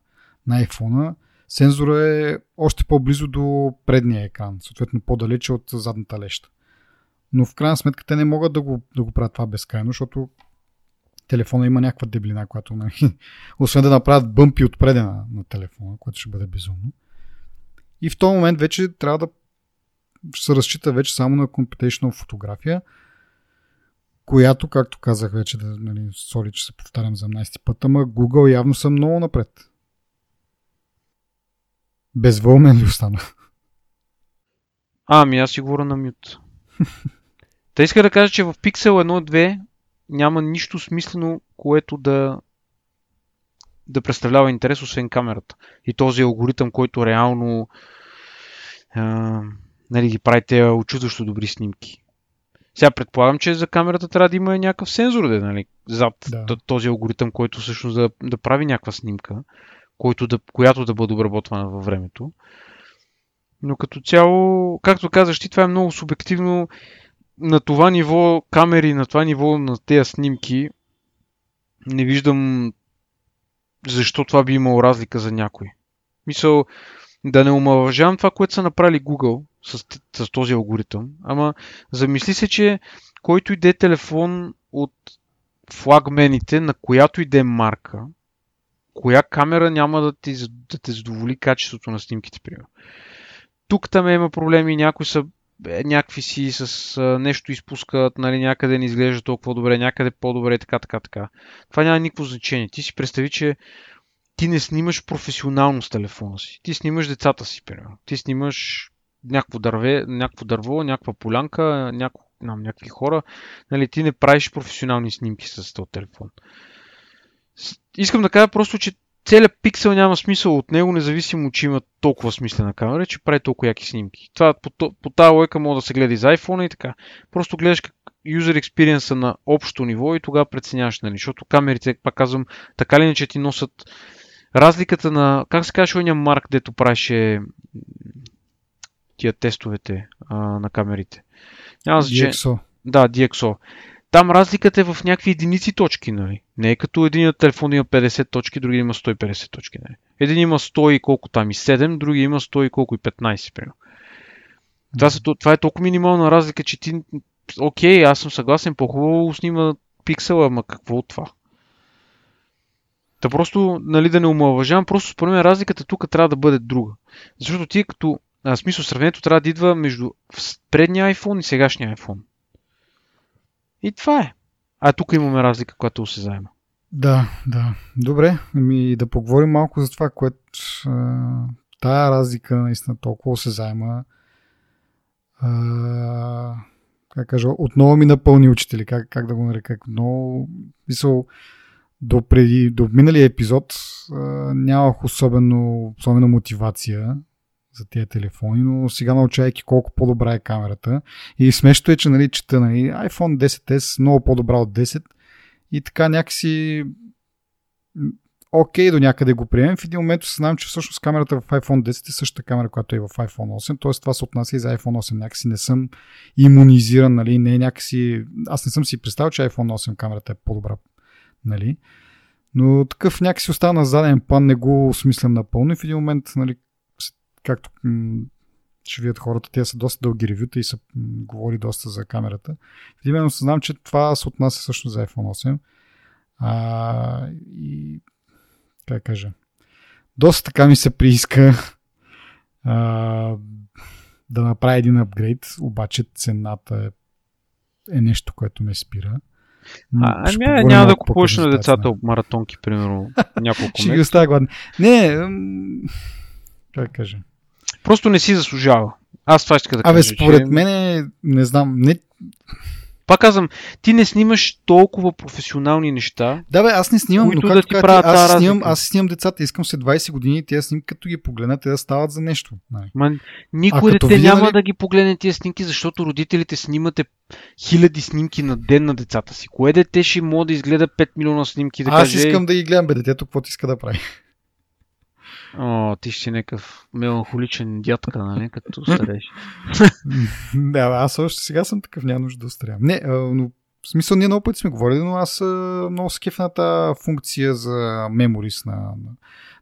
на iPhone. Сензора е още по-близо до предния екран, съответно по-далече от задната леща. Но в крайна сметка те не могат да го, да го правят това безкрайно, защото телефона има някаква деблина, която нали, освен да направят бъмпи отпреде на, на телефона, което ще бъде безумно. И в този момент вече трябва да се разчита вече само на computational фотография, която, както казах вече, да, нали, соли, че се повтарям за 17 път, ама Google явно са много напред. Безвълмен ли остана? А, ами аз си говоря на мют. Та иска да кажа, че в Pixel 1.2 няма нищо смислено, което да да представлява интерес, освен камерата. И този алгоритъм, който реално а, нали, ги прави те очудващо добри снимки. Сега предполагам, че за камерата трябва да има някакъв сензор да, нали, зад да. този алгоритъм, който всъщност да, да прави някаква снимка, който да, която да бъде обработвана във времето. Но като цяло, както казаш ти, това е много субективно. На това ниво камери, на това ниво на тези снимки, не виждам защо това би имало разлика за някой. Мисъл, да не омалъжавам това, което са направили Google с, с този алгоритъм, ама замисли се, че който иде телефон от флагмените на която иде марка, коя камера няма да, ти, да те задоволи качеството на снимките, примерно. Тук там има проблеми, някои са е, някакви си с а, нещо изпускат, нали, някъде не изглежда толкова добре, някъде по-добре, така, така, така. Това няма никакво значение. Ти си представи, че ти не снимаш професионално с телефона си. Ти снимаш децата си, примерно. Ти снимаш някакво, дърве, някакво дърво, някаква полянка, няко, нам, някакви хора. Нали, ти не правиш професионални снимки с този телефон. Искам да кажа просто, че целият пиксел няма смисъл от него, независимо, че има толкова смислена камера, че прави толкова яки снимки. Това по, по тази лойка може да се гледа и за iPhone и така. Просто гледаш как user experience на общо ниво и тогава преценяваш, нали? Защото камерите, пак казвам, така ли не, че ти носят разликата на, как се казваш, оня Марк, дето правеше тия тестовете а, на камерите. Няма значение. DxO. Да, DxO. Там разликата е в някакви единици точки, нали? Не е като един телефон има 50 точки, други има 150 точки, нали? Един има 100 и колко там и 7, други има 100 и колко и 15, примерно. Това, са, това е толкова минимална разлика, че ти... Окей, аз съм съгласен, по-хубаво снима пиксела, ама какво от това? Та просто, нали, да не омалважавам, просто според мен разликата тук трябва да бъде друга. Защото ти като, а, смисъл, сравнението трябва да идва между предния iPhone и сегашния iPhone. И това е. А тук имаме разлика, която осезаема. Да, да. Добре, ами да поговорим малко за това, което тая разлика наистина толкова осезаема. А, как кажа, отново ми напълни учители, как, как да го нарека. Много, мисъл, до, преди, до миналия епизод а, нямах особено, особена мотивация за тези телефони, но сега научайки колко по-добра е камерата. И смешното е, че нали, чета нали, iPhone 10s много по-добра от 10 и така някакси окей okay, до някъде го приемем. В един момент осъзнавам, че всъщност камерата в iPhone 10 е същата камера, която е в iPhone 8, т.е. това се отнася и за iPhone 8. Някакси не съм иммунизиран, нали, не е някакси... Аз не съм си представил, че iPhone 8 камерата е по-добра, нали. Но такъв някакси остава на заден план, не го осмислям напълно и в един момент, нали, както ще видят хората, те са доста дълги ревюта и са говори доста за камерата. Момент знам, че това се отнася също за iPhone 8. А, и как кажа, доста така ми се прииска а, да направя един апгрейд, обаче цената е, е нещо, което ме спира. А, ами, няма да купуваш на децата маратонки, примерно, няколко Ще ги оставя гладни. Не, как кажа. Просто не си заслужава. Аз това ще да кажа. Абе, според че... мен, не знам, не, пак казвам, ти не снимаш толкова професионални неща. Да, бе, аз не снимам, но да ти правят аз, снимам, аз снимам децата, искам след 20 години и тези снимки, като ги погледнат, те да стават за нещо. Нали. Ма, никой дете видя, няма нали... да ги погледне тези снимки, защото родителите снимате хиляди снимки на ден на децата си. Кое дете ще може да изгледа 5 милиона снимки да аз каже... Аз искам да ги гледам, бе, детето, какво ти иска да прави. О, ти ще някакъв меланхоличен дядка, нали, като стареш. да, аз още сега съм такъв, няма нужда да старям. Не, но в смисъл ние много пъти сме говорили, но аз много скефната функция за меморис на, на,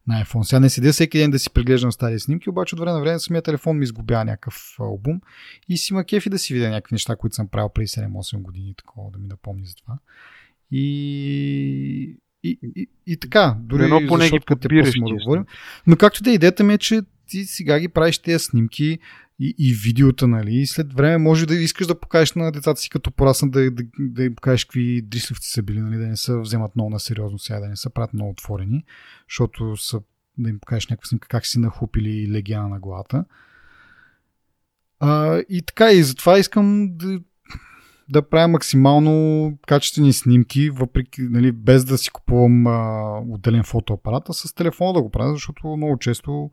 на iPhone. Сега не седя всеки ден да си преглеждам стари снимки, обаче от време на време самия телефон ми изгубя някакъв албум и си ма кефи да си видя някакви неща, които съм правил преди 7-8 години, такова да ми напомни за това. И и, и, и така, дори Едно поне ги подбираш, да говорим. Но както да е, идеята ми е, че ти сега ги правиш тези снимки и, и видеота, нали? И след време може да искаш да покажеш на децата си като пораснат да, да, да им покажеш какви дрисливци са били, нали? Да не се вземат много на сериозно сега, да не са правят много отворени, защото са да им покажеш някаква снимка как си нахупили легена на главата. А, и така, и затова искам да да правя максимално качествени снимки, въпреки, нали, без да си купувам а, отделен фотоапарат, а с телефона да го правя, защото много често,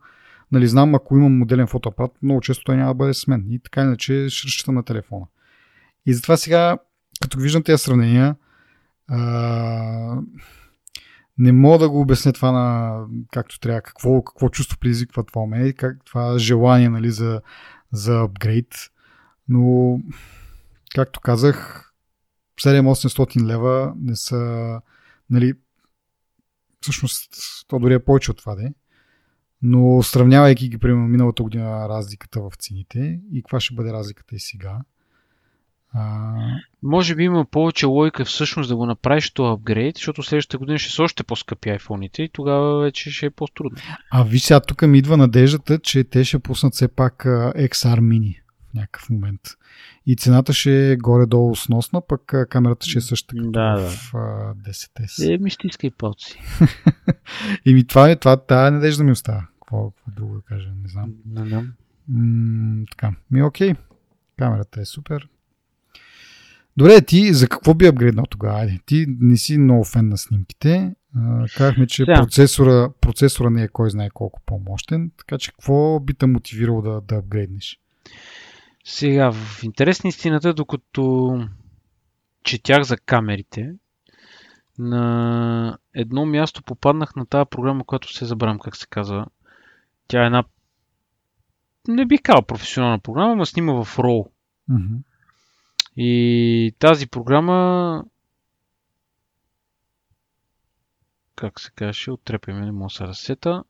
нали, знам, ако имам отделен фотоапарат, много често той няма да бъде с мен. И така иначе ще разчитам на телефона. И затова сега, като виждам тези сравнения, а, не мога да го обясня това на както трябва, какво, какво чувство предизвиква това у как това желание нали, за, за апгрейд. Но както казах, 7-800 лева не са, нали, всъщност, то дори е повече от това, де. Но сравнявайки ги, примерно, миналата година разликата в цените и каква ще бъде разликата и сега. А... Може би има повече лойка всъщност да го направиш то апгрейд, защото следващата година ще са още по-скъпи айфоните и тогава вече ще е по-трудно. А виж сега, тук ми идва надеждата, че те ще пуснат все пак XR Mini в някакъв момент. И цената ще е горе-долу сносна, пък камерата ще е същата като да, да. в 10S. Е, ми стискай палци. и ми това, е, това, тази надежда ми остава. Какво, какво друго да кажа, не знам. Не знам. М- така, ми окей. Камерата е супер. Добре, ти за какво би апгрейднал тогава? Айде, ти не си много фен на снимките. казахме, че процесора, процесора не е кой знае колко по-мощен, така че какво би те мотивирало да, да апгрейднеш? Сега, в интерес на истината, докато четях за камерите, на едно място попаднах на тази програма, която се забравям как се казва. Тя е една не бих казал професионална програма, но снима в RAW. Mm-hmm. И тази програма как се каже, отрепя ме, не мога да се разсета.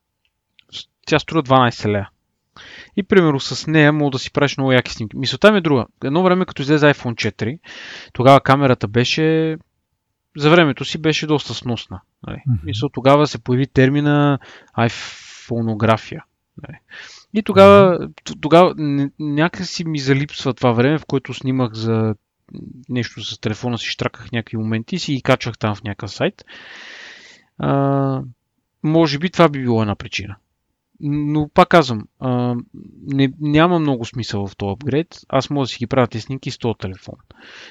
Тя струва 12 лея. И примерно с нея мога да си правиш много яки снимки. Мисълта ми е друга. Едно време, като излезе iPhone 4, тогава камерата беше за времето си беше доста сносна. Нали. Mm-hmm. Мисъл, тогава се появи термина айфонография. Нали. И тогава, тогава някакси ми залипсва това време, в което снимах за нещо с телефона си, штраках някакви моменти и си ги качвах там в някакъв сайт. А, може би това би било една причина. Но пак казвам, а, не, няма много смисъл в този апгрейд. Аз мога да си ги правя тези снимки с този телефон.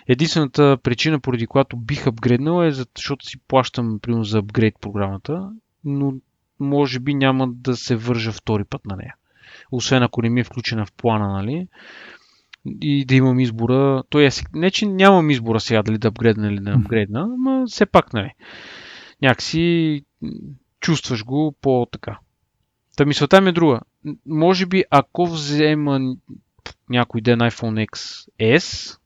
Единствената причина, поради която бих апгрейднал е защото си плащам примерно за апгрейд програмата, но може би няма да се вържа втори път на нея. Освен ако не ми е включена в плана, нали? И да имам избора. Той е, не, че нямам избора сега дали да апгрейдна или да апгрейдна, но все пак, нали? Някакси чувстваш го по-така. Та мисълта ми е друга. Може би ако взема някой ден iPhone XS,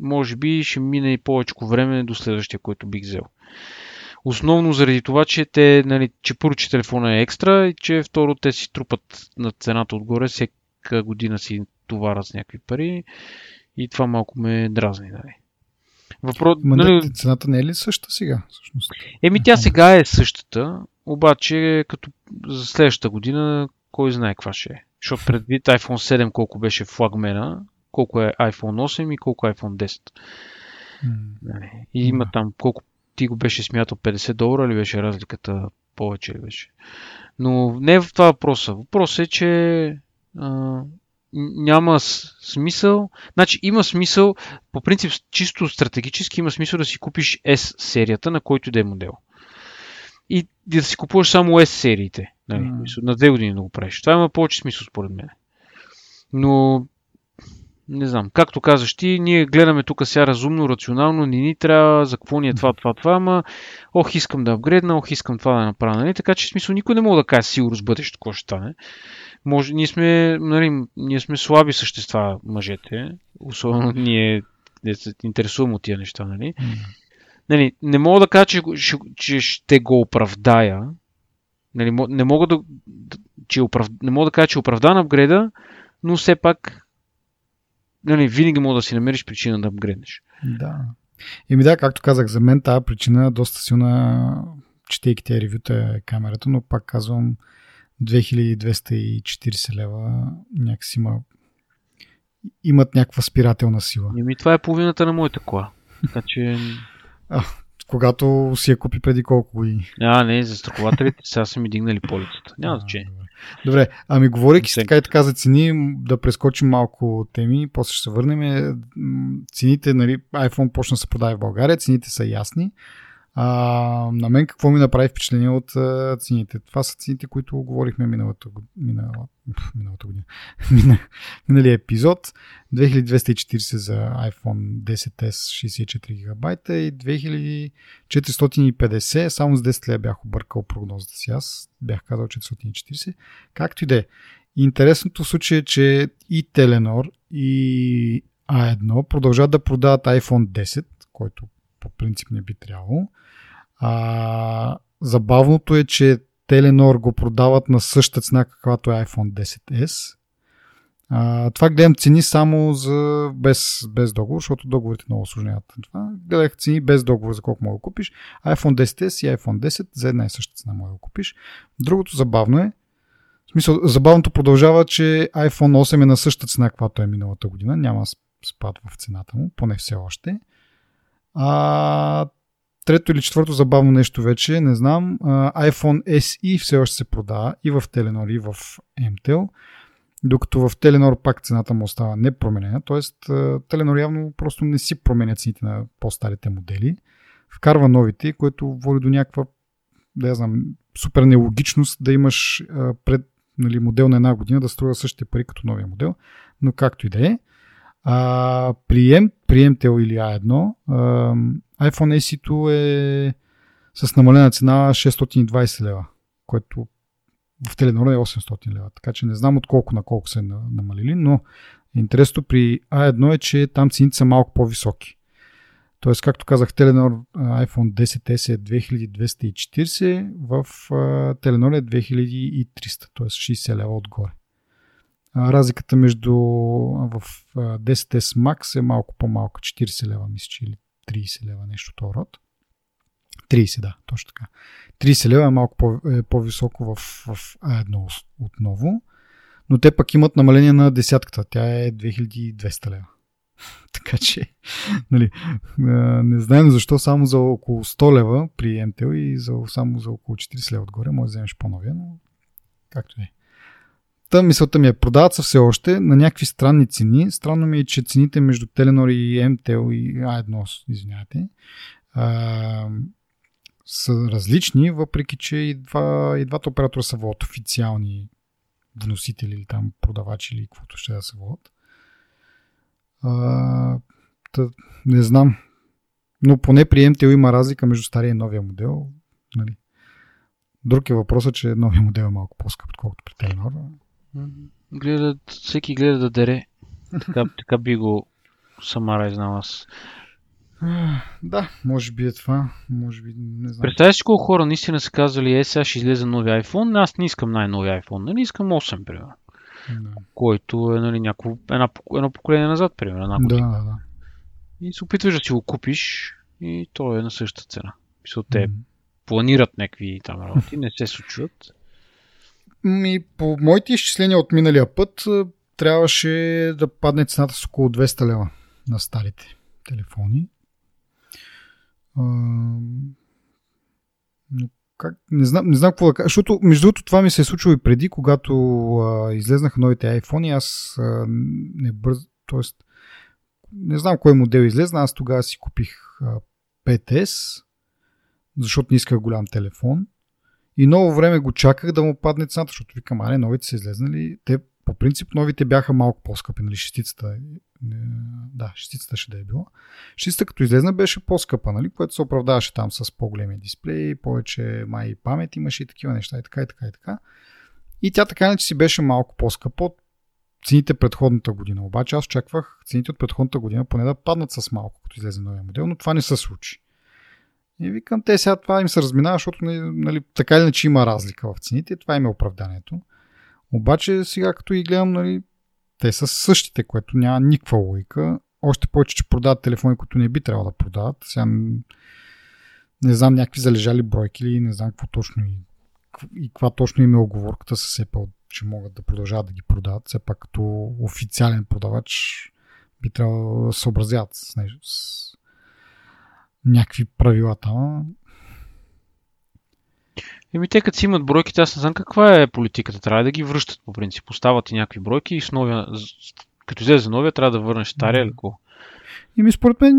може би ще мине и повече време до следващия, който бих взел. Основно заради това, че, те, нали, че първо, че телефона е екстра и че второ, те си трупат на цената отгоре, всяка година си товарят с някакви пари и това малко ме дразни. Нали. Въпрос, Ма, нали... Цената не е ли същата сега? Всъщност? Еми тя сега е същата, обаче като за следващата година кой знае каква ще е. Защото предвид iPhone 7 колко беше флагмена, колко е iPhone 8 и колко е iPhone 10. Mm. И има там колко ти го беше смятал 50 долара или беше разликата повече ли беше. Но не е в това въпроса. Въпросът е, че а, няма смисъл. Значи има смисъл, по принцип чисто стратегически има смисъл да си купиш S серията, на който да е модел. И да си купуваш само S сериите. Нали? Mm. На две години да го правиш. Това има повече смисъл според мен. Но не знам, както казаш ти, ние гледаме тук сега разумно, рационално, ни ни трябва, за какво ни е това, това, това, ама ох, искам да апгрейдна, ох, искам това да направя, нали? Така че, в смисъл, никой не мога да каже сигурно с бъдещето какво ще стане. Може, ние сме, нали, ние сме слаби същества, мъжете, особено ние не се интересуваме от тия неща, нали? нали не мога да кажа, че, че, че ще го оправдая, нали, не мога да, че оправ... не мога да кажа, че оправдан апгрейда, но все пак нали, винаги мога да си намериш причина да апгрейднеш. Да. И ми да, както казах, за мен тази причина е доста силна, четейки тези ревюта е камерата, но пак казвам 2240 лева някакси има имат някаква спирателна сила. Еми, това е половината на моята кола. Така че... А, когато си я купи преди колко години. А, не, за страхователите сега са ми дигнали полицата. Няма значение. Добре, ами говорейки си така и така за цени, да прескочим малко теми, после ще се върнем. Цените, нали, iPhone почна да се продава в България, цените са ясни. А, на мен какво ми направи впечатление от а, цените? Това са цените, които говорихме миналата, минала, миналата година. миналия епизод. 2240 за iPhone 10s 64 ГБ и 2450. Само с 10 лева бях объркал прогнозата си. Аз бях казал 440. Както и да е. Интересното в случай е, че и Telenor и A1 продължават да продават iPhone 10, който по принцип не би трябвало. А, забавното е, че Теленор го продават на същата цена, каквато е iPhone 10s. А, това гледам цени само за без, без договор, защото договорите много осложняват това. Гледах цени без договор за колко мога да купиш. iPhone 10s и iPhone 10 за една и съща цена мога да купиш. Другото забавно е, в смисъл, забавното продължава, че iPhone 8 е на същата цена, каквато е миналата година. Няма спад в цената му, поне все още. А, трето или четвърто забавно нещо вече, не знам. IPhone SE все още се продава и в Telenor, и в MTEL, докато в Telenor пак цената му остава непроменена, т.е. Telenor явно просто не си променя цените на по-старите модели, вкарва новите, което води до някаква, да я знам, супер нелогичност да имаш пред нали, модел на една година да струва същите пари като новия модел, но както и да е. А, прием, приемтел или A1, а, iPhone SE е с намалена цена 620 лева, което в Теленор е 800 лева. Така че не знам от колко на колко се намалили, но интересното при A1 е, че там цените са малко по-високи. Тоест, както казах, Telenor iPhone 10s е 2240, в Telenor е 2300, т.е. 60 лева отгоре. Разликата между в 10s Max е малко по-малка, 40 лева, мисля, че или 30 лева, нещо от род. 30, да, точно така. 30 лева е малко по- е по-високо в, в A1 отново, но те пък имат намаление на десятката. Тя е 2200 лева. така че, нали, не знаем защо само за около 100 лева при MTL и за, само за около 40 лева отгоре може да вземеш по-новия, но както е. Та мисълта ми е, продават се все още на някакви странни цени. Странно ми е, че цените между Telenor и MTL и A1, извинявайте, а, са различни, въпреки че и, два, и двата оператора са водят официални вносители или там продавачи или каквото ще да се водят. А, не знам. Но поне при MTL има разлика между стария и новия модел. Нали. Друг е въпросът, че новия модел е малко по-скъп, отколкото при Telenor. Гледат, всеки гледа да дере. Така, така би го самарайзнал аз. Да, може би е това. Може би, не знам. Представяш си колко хора наистина са казали, е, сега ще излезе нови iPhone, аз не искам най-нови iPhone, нали искам 8, примерно. Да. Който е нали, някакво, една, едно поколение назад, примерно. Една Да, година. да, да. И се опитваш да си го купиш и то е на същата цена. Мисля, те М. планират някакви там работи, не се случват. Ми, по моите изчисления от миналия път трябваше да падне цената с около 200 лева на старите телефони. А, как, не, знам, не знам какво да кажа, защото между другото това ми се е случило и преди, когато а, излезнаха новите iPhone, аз а, не бърз, т.е. не знам кой модел излезна, аз тогава си купих а, 5S, защото не исках голям телефон. И много време го чаках да му падне цената, защото викам, аре, новите са излезнали. Те, по принцип, новите бяха малко по-скъпи, нали, шестицата. е, Да, шестицата ще да е било. Шестицата като излезна беше по-скъпа, нали, което се оправдаваше там с по-големи дисплеи, повече май и памет имаше и такива неща, и така, и така, и така. И тя така иначе си беше малко по-скъпа от цените предходната година. Обаче аз очаквах цените от предходната година поне да паднат с малко, като излезе новия модел, но това не се случи. И викам, те сега това им се разминава, защото нали, нали, така или иначе има разлика в цените. Това им е оправданието. Обаче сега като ги гледам, нали, те са същите, което няма никаква логика. Още повече, че продават телефони, които не би трябвало да продават. Сега не знам някакви залежали бройки или не знам какво точно и, и каква точно им е оговорката с Apple, че могат да продължават да ги продават. Все пак като официален продавач би трябвало да се съобразяват с, с някакви правила там. Еми те като си имат бройките, аз не знам каква е политиката. Трябва да ги връщат по принцип. Остават и някакви бройки и с новия, като излезе новия, трябва да върнеш стария или какво. И ми според мен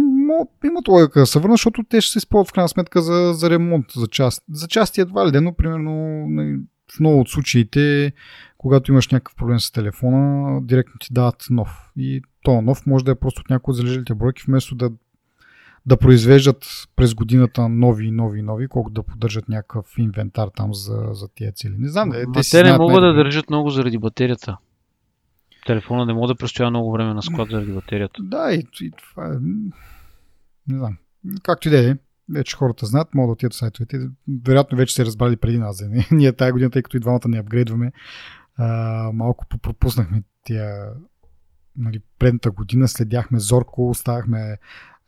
имат логика да се върнат, защото те ще се използват в крайна сметка за, за ремонт, за част. За части едва ли, де, но примерно нали, в много от случаите, когато имаш някакъв проблем с телефона, директно ти дават нов. И то нов може да е просто от някои от залежалите бройки, вместо да, да произвеждат през годината нови, нови, нови, колко да поддържат някакъв инвентар там за, за тия цели. Не знам, да, Ма си те не могат да държат много заради батерията. Телефона не може да престоя много време на склад заради батерията. Да, и, и това е... Не знам. Както и да е. Вече хората знаят, могат да отидат в сайтовете. Вероятно вече се разбрали преди нас. не? Ние тази година, тъй като и двамата не апгрейдваме, а, малко пропуснахме тия нали, предната година, следяхме зорко, оставахме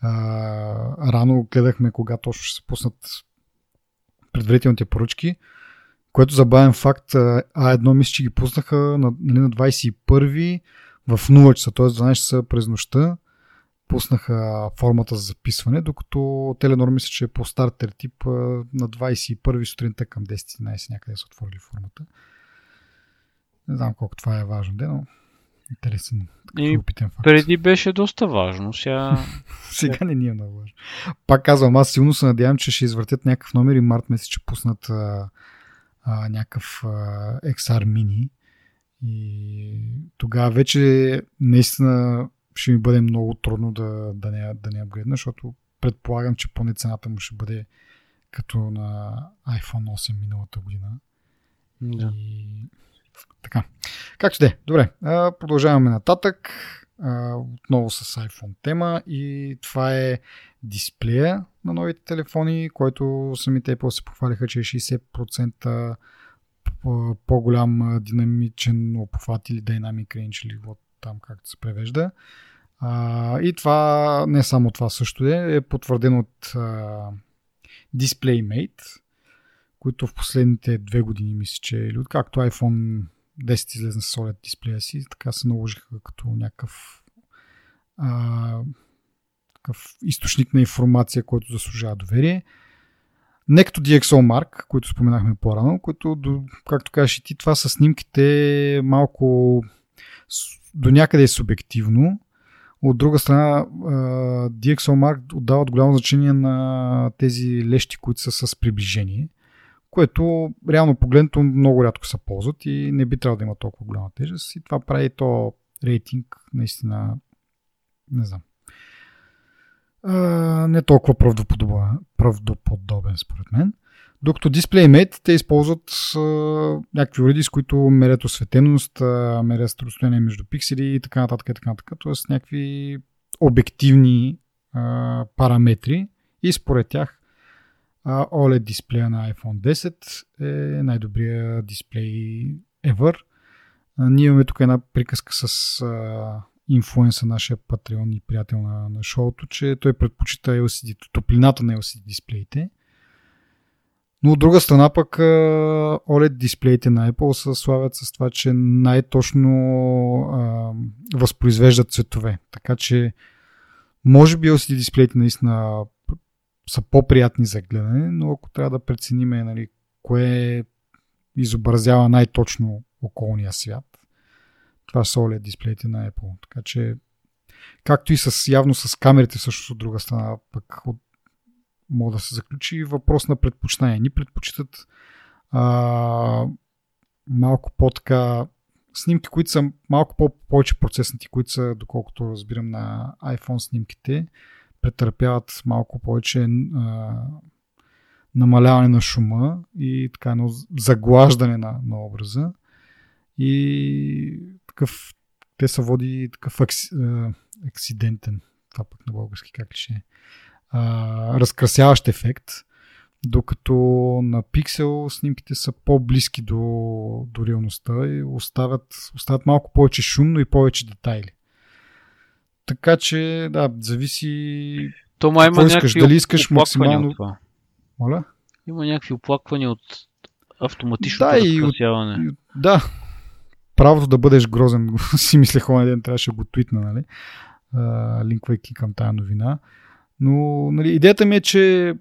рано, гледахме кога точно ще се пуснат предварителните поръчки, което забавен факт, а А1 мисля, че ги пуснаха на, нали, на 21 в 0 часа, т.е. 12 часа през нощта пуснаха формата за записване, докато Теленор мисля, че е по стартер тип на 21 сутринта към 10-11 някъде са отворили формата. Не знам колко това е важно, де, но интересен, И факт. преди беше доста важно. Сега Сега не ни е много важно. Пак казвам, аз силно се надявам, че ще извъртят някакъв номер и март месец ще пуснат а, а, някакъв а, XR Mini. И тогава вече наистина ще ми бъде много трудно да, да, не, да не апгрейдна, защото предполагам, че поне цената му ще бъде като на iPhone 8 миналата година. Да. И... Така. Както де. Добре. А, продължаваме нататък. Отново с iPhone тема и това е дисплея на новите телефони, който самите Apple се похвалиха, че е 60% по-голям динамичен обхват или Dynamic Range или вот там както се превежда. А, и това, не само това също е, е потвърдено от а, DisplayMate, които в последните две години мисля, че или откакто iPhone 10 излезна с OLED дисплея си, така се наложиха като някакъв а, такъв източник на информация, който заслужава доверие. Не като DxO Mark, които споменахме по-рано, които, както кажеш и ти, това са снимките малко до някъде е субективно. От друга страна, DxO Mark отдават голямо значение на тези лещи, които са с приближение, което реално погледнато много рядко се ползват и не би трябвало да има толкова голяма тежест и това прави то рейтинг наистина не знам не толкова правдоподобен, според мен. Докато DisplayMate те използват а, някакви уреди, с които мерят осветеност, а, мерят разстояние между пиксели и така нататък. И така нататък. Тоест някакви обективни а, параметри и според тях а, OLED дисплея на iPhone 10 е най-добрия дисплей ever. Ние имаме тук една приказка с инфлуенса, нашия патреон и приятел на, на шоуто, че той предпочита LCD, топлината на LCD дисплеите. Но от друга страна пък OLED дисплеите на Apple се славят с това, че най-точно а, възпроизвеждат цветове. Така че може би LCD дисплеите наистина са по-приятни за гледане, но ако трябва да преценим нали, кое изобразява най-точно околния свят, това са OLED дисплеите на Apple. Така че, както и с, явно с камерите също от друга страна, пък от, мога да се заключи въпрос на предпочитание. Ни предпочитат а, малко по-така снимки, които са малко по-повече процеснати, които са, доколкото разбирам на iPhone снимките, претърпяват малко повече а, намаляване на шума и така едно заглаждане на, на образа. И такъв, те са води такъв акси, акцидентен, това пък на български как ще е, разкрасяващ ефект, докато на пиксел снимките са по-близки до, до реалността и оставят, оставят малко повече шумно и повече детайли. Така че, да, зависи. То има искаш, дали искаш максимално. От това. Моля? Има някакви оплаквания от автоматичното да. И от, да, правото да бъдеш грозен, си мислех онен ден, трябваше да го твитна, нали? линквайки към тази новина. Но нали, идеята ми е, че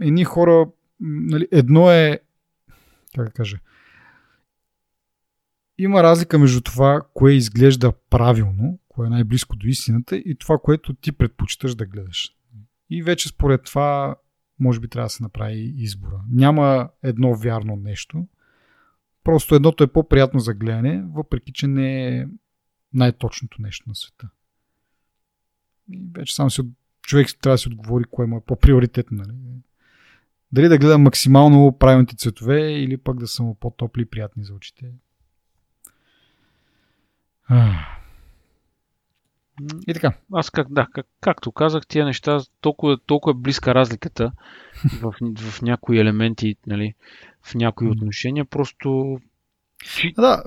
едни хора, нали, едно е, как да кажа, има разлика между това, кое изглежда правилно, кое е най-близко до истината и това, което ти предпочиташ да гледаш. И вече според това, може би трябва да се направи избора. Няма едно вярно нещо, Просто едното е по-приятно за гледане, въпреки че не е най-точното нещо на света. И вече само си, човек трябва да си отговори кое му е по-приоритетно. Нали? Дали да гледа максимално правилните цветове или пък да са по-топли и приятни за очите. И така. Аз как, да, как, както казах, тия неща, толкова, толкова е близка разликата в, в някои елементи, нали, в някои отношения, просто... Да,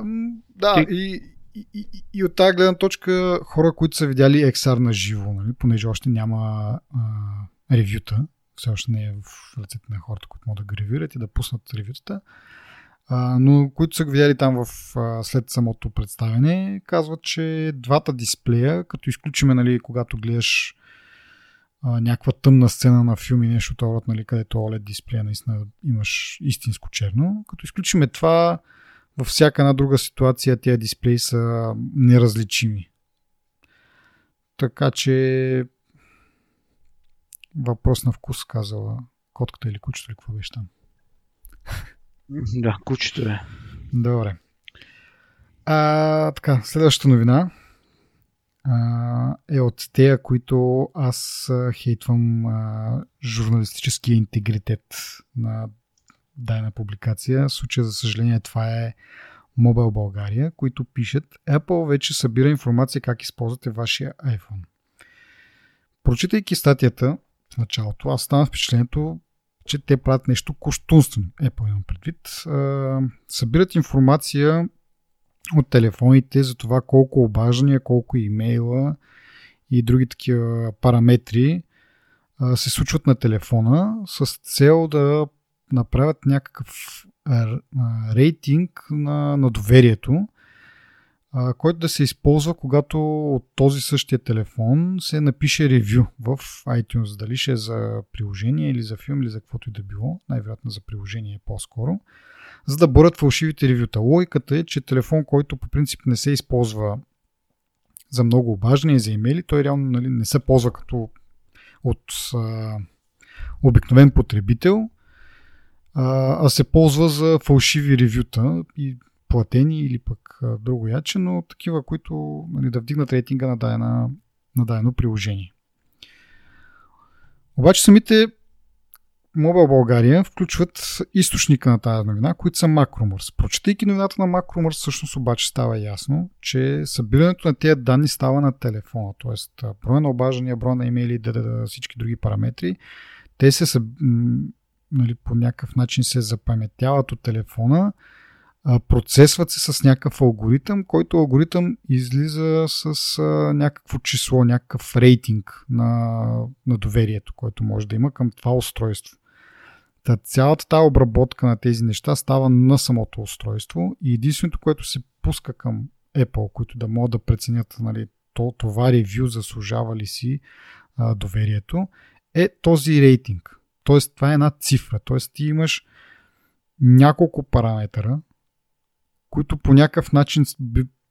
да и, и, и, и от тази гледна точка хора, които са видяли XR на живо, нали, понеже още няма а, ревюта, все още не е в ръцете на хората, които могат да го ревюрат и да пуснат ревютата, но които са го видяли там в, след самото представяне, казват, че двата дисплея, като изключиме, нали, когато гледаш някаква тъмна сцена на филм и нещо това, нали, където OLED дисплея наистина имаш истинско черно, като изключиме това, във всяка една друга ситуация тези дисплеи са неразличими. Така че въпрос на вкус, казала котката или кучето или какво беше там. Да, кучето е. Добре. А, така, следващата новина а, е от тея, които аз хейтвам а, журналистическия интегритет на дайна публикация. В случая, за съжаление, това е Mobile България, които пишат Apple вече събира информация как използвате вашия iPhone. Прочитайки статията в началото, аз станах впечатлението, че те правят нещо кощунствено. Apple имам предвид. Събират информация от телефоните за това колко обаждания, колко имейла и други такива параметри се случват на телефона с цел да направят някакъв рейтинг на, на доверието, който да се използва, когато от този същия телефон се напише ревю в iTunes. Дали ще е за приложение или за филм или за каквото и да било. Най-вероятно за приложение е по-скоро. За да борят фалшивите ревюта. Логиката е, че телефон, който по принцип не се използва за много обаждания и за имейли, той реално нали, не се ползва като от а, обикновен потребител, а, а се ползва за фалшиви ревюта и платени или пък друго яче, но такива, които нали, да вдигнат рейтинга на дадено, на дадено приложение. Обаче самите Mobile България включват източника на тази новина, които са Macromers. Прочитайки новината на Macromers, всъщност обаче става ясно, че събирането на тези данни става на телефона, т.е. броя на обаждания, броя на имейли, да, да, да, всички други параметри, те се нали, по някакъв начин се запаметяват от телефона, процесват се с някакъв алгоритъм, който алгоритъм излиза с а, някакво число, някакъв рейтинг на, на доверието, който може да има към това устройство. Та цялата тази обработка на тези неща става на самото устройство и единственото, което се пуска към Apple, които да могат да преценят нали, то, това ревю заслужава ли си а, доверието, е този рейтинг. Тоест, това е една цифра. Тоест, ти имаш няколко параметъра, които по някакъв начин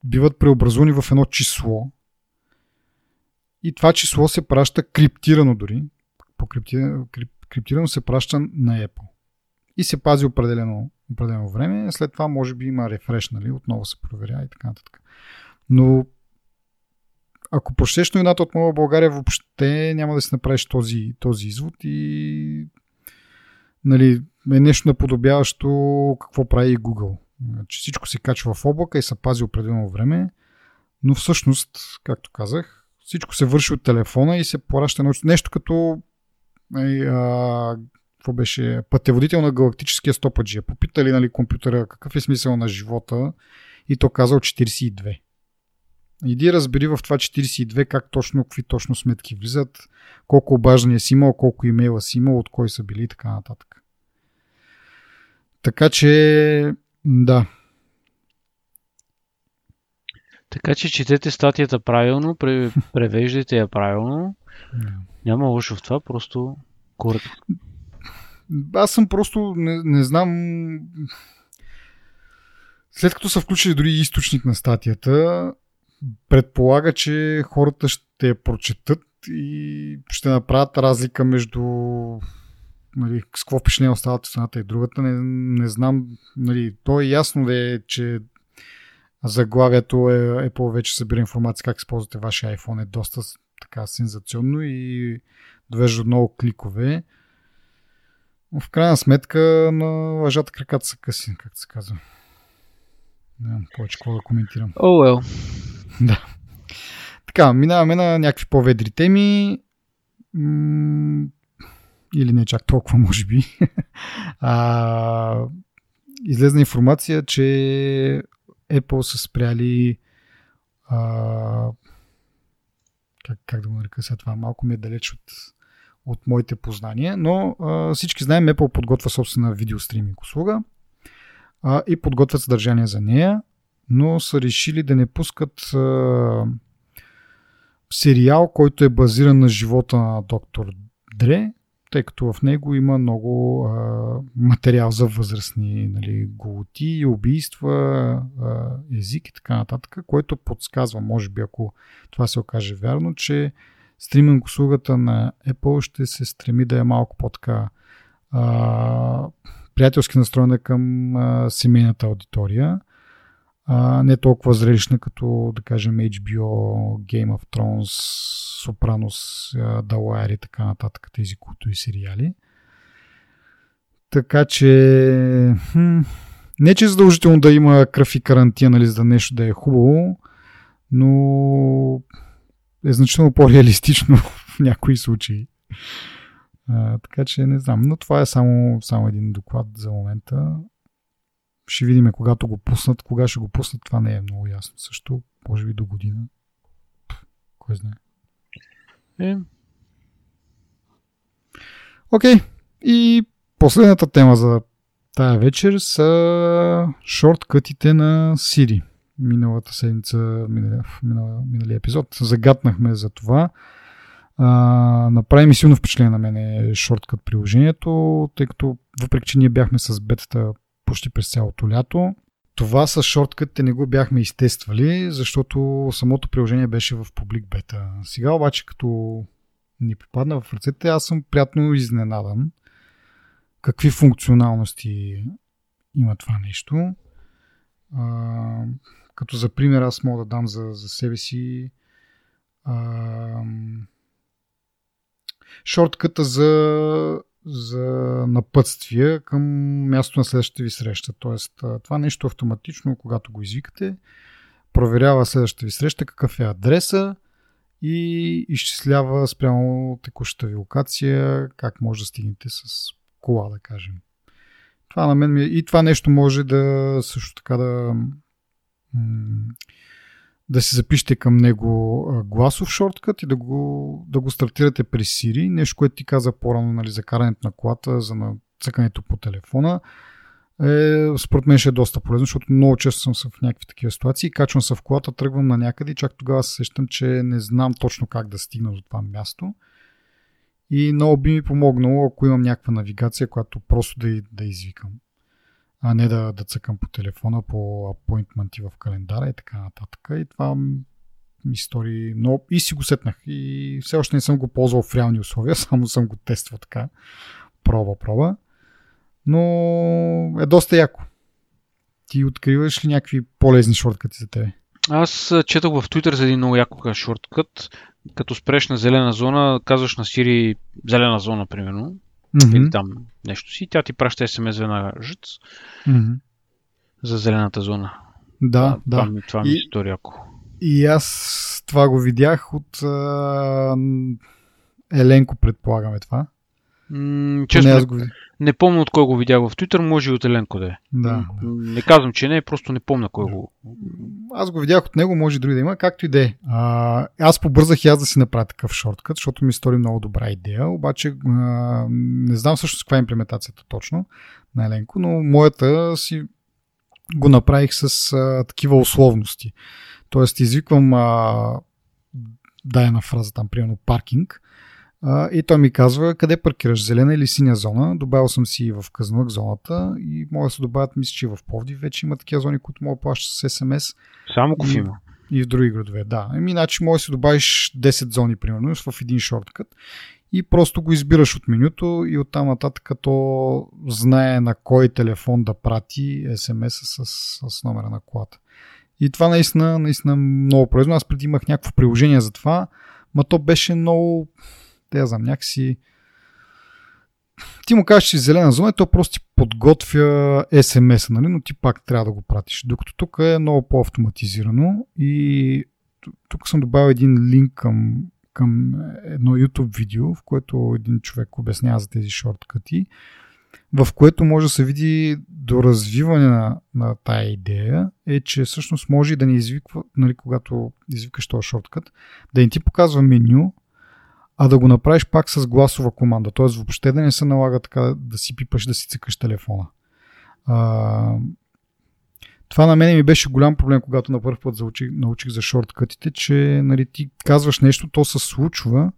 биват преобразувани в едно число. И това число се праща криптирано дори. По криптирано, се праща на Apple. И се пази определено, определено време. След това може би има рефреш, нали? Отново се проверя и така нататък. Но ако прочетеш новината от Мова България, въобще няма да си направиш този, този извод и нали, е нещо наподобяващо какво прави Google. Че всичко се качва в облака и се пази определено време, но всъщност, както казах, всичко се върши от телефона и се пораща нещо като Нали, а, какво беше пътеводител на галактическия стопаджия. Попитали нали, компютъра какъв е смисъл на живота и то казал 42. Иди разбери в това 42 как точно, какви точно сметки влизат, колко обаждания си имал, колко имейла си имал, от кой са били и така нататък. Така че, да. Така че четете статията правилно, превеждайте я правилно. Няма лошо в това, просто коректно. Аз съм просто, не, не знам. След като са включили дори източник на статията, предполага, че хората ще я прочетат и ще направят разлика между нали, с какво впечатление остават едната и другата. Не, не знам. Нали, то е ясно да е, че заглавието е, е повече събира информация как използвате вашия iPhone е доста така сензационно и довежда много кликове. Но в крайна сметка на лъжата краката са къси, както се казва. Нямам повече какво да коментирам. Oh, well. Да. Така, минаваме на някакви по-ведри теми. М- или не чак толкова, може би. а, излезна информация, че Apple са спряли а, как, как да го нарека сега това, малко ми е далеч от, от моите познания, но а, всички знаем, Apple подготвя собствена видеостриминг услуга а, и подготвят съдържание за нея, но са решили да не пускат а, сериал, който е базиран на живота на доктор Дре, тъй като в него има много а, материал за възрастни нали, голоти, убийства, а, език и така нататък, което подсказва, може би ако това се окаже вярно, че стриминг услугата на Apple ще се стреми да е малко по-така приятелски настроена към а, семейната аудитория не толкова зрелищна като, да кажем, HBO, Game of Thrones, Sopranos, The Wire и така нататък, тези култови сериали. Така че... Хм, не, че е задължително да има кръв и карантина, нали, за да нещо да е хубаво, но е значително по-реалистично в някои случаи. А, така че не знам, но това е само, само един доклад за момента. Ще видим когато го пуснат. Кога ще го пуснат, това не е много ясно. Също, може би до година. Кой знае. Е. Окей. Okay. И последната тема за тая вечер са шорткътите на Siri. Миналата седмица, миналия, миналия, миналия епизод, загатнахме за това. А, направи ми силно впечатление на мен шорткът приложението, тъй като въпреки, че ние бяхме с бетата почти през цялото лято, това с шорткът не го бяхме изтествали, защото самото приложение беше в публик бета. Сега обаче, като ни попадна в ръцете, аз съм приятно изненадан какви функционалности има това нещо. А, като за пример аз мога да дам за, за себе си а, шортката за, за напътствие към място на следващата ви среща. Тоест, това нещо автоматично, когато го извикате, проверява следващата ви среща какъв е адреса и изчислява спрямо текущата ви локация как може да стигнете с кола, да кажем. Това на мен ми... Е- и това нещо може да също така да да си запишете към него гласов шорткът и да го, да го стартирате през Siri. Нещо, което ти каза по-рано нали, за карането на колата, за цъкането по телефона. Е, според мен ще е доста полезно, защото много често съм в някакви такива ситуации. Качвам се в колата, тръгвам на някъде и чак тогава се сещам, че не знам точно как да стигна до това място. И много би ми помогнало, ако имам някаква навигация, която просто да, да извикам а не да, да цъкам по телефона, по апоинтменти в календара и така нататък. И това ми стори и си го сетнах. И все още не съм го ползвал в реални условия, само съм го тествал така. Проба, проба. Но е доста яко. Ти откриваш ли някакви полезни шорткати за тебе? Аз четох в Twitter за един много яко шорткът. Като спреш на зелена зона, казваш на Siri зелена зона, примерно mm-hmm. или там нещо си, тя ти праща смс веднага жъц mm-hmm. за зелената зона. Да, да. Това, ми, това ми и, стори ако. И аз това го видях от а, Еленко, предполагаме това. М- честно, не, го... не помня от кой го видях в Twitter, може и от Еленко да е. Да. Не казвам, че не, просто не помня кой го. Аз го видях от него, може и други да има, както и да е. Аз побързах и аз да си направя такъв шорткът, защото ми стори много добра идея, обаче а, не знам всъщност каква е имплементацията точно на Еленко, но моята си го направих с а, такива условности. Тоест, извиквам а, дай една фраза там, примерно паркинг, а, и той ми казва къде паркираш, зелена или синя зона. Добавил съм си в Казанлък зоната и мога да се добавят, мисля, че в Повдив вече има такива зони, които мога да плащаш с СМС. Само в има. И в други градове, да. Еми, значи може да си добавиш 10 зони, примерно, в един шорткът и просто го избираш от менюто и оттам нататък като знае на кой телефон да прати СМС с, с номера на колата. И това наистина, наистина много полезно. Аз преди имах някакво приложение за това, ма то беше много те знам, някакси ти му кажеш, че зелена зона то просто ти подготвя SMS, нали? но ти пак трябва да го пратиш. Докато тук е много по-автоматизирано и тук съм добавил един линк към, към едно YouTube видео, в което един човек обяснява за тези шорткъти, в което може да се види до развиване на, на тая идея, е, че всъщност може и да ни извиква, нали, когато извикаш този шорткът, да ни ти показва меню, а да го направиш пак с гласова команда. Т.е. въобще да не се налага така да си пипаш, да си цъкаш телефона. А, това на мен ми беше голям проблем, когато на първ път заучих, научих за шорткътите, че нали, ти казваш нещо, то се случва,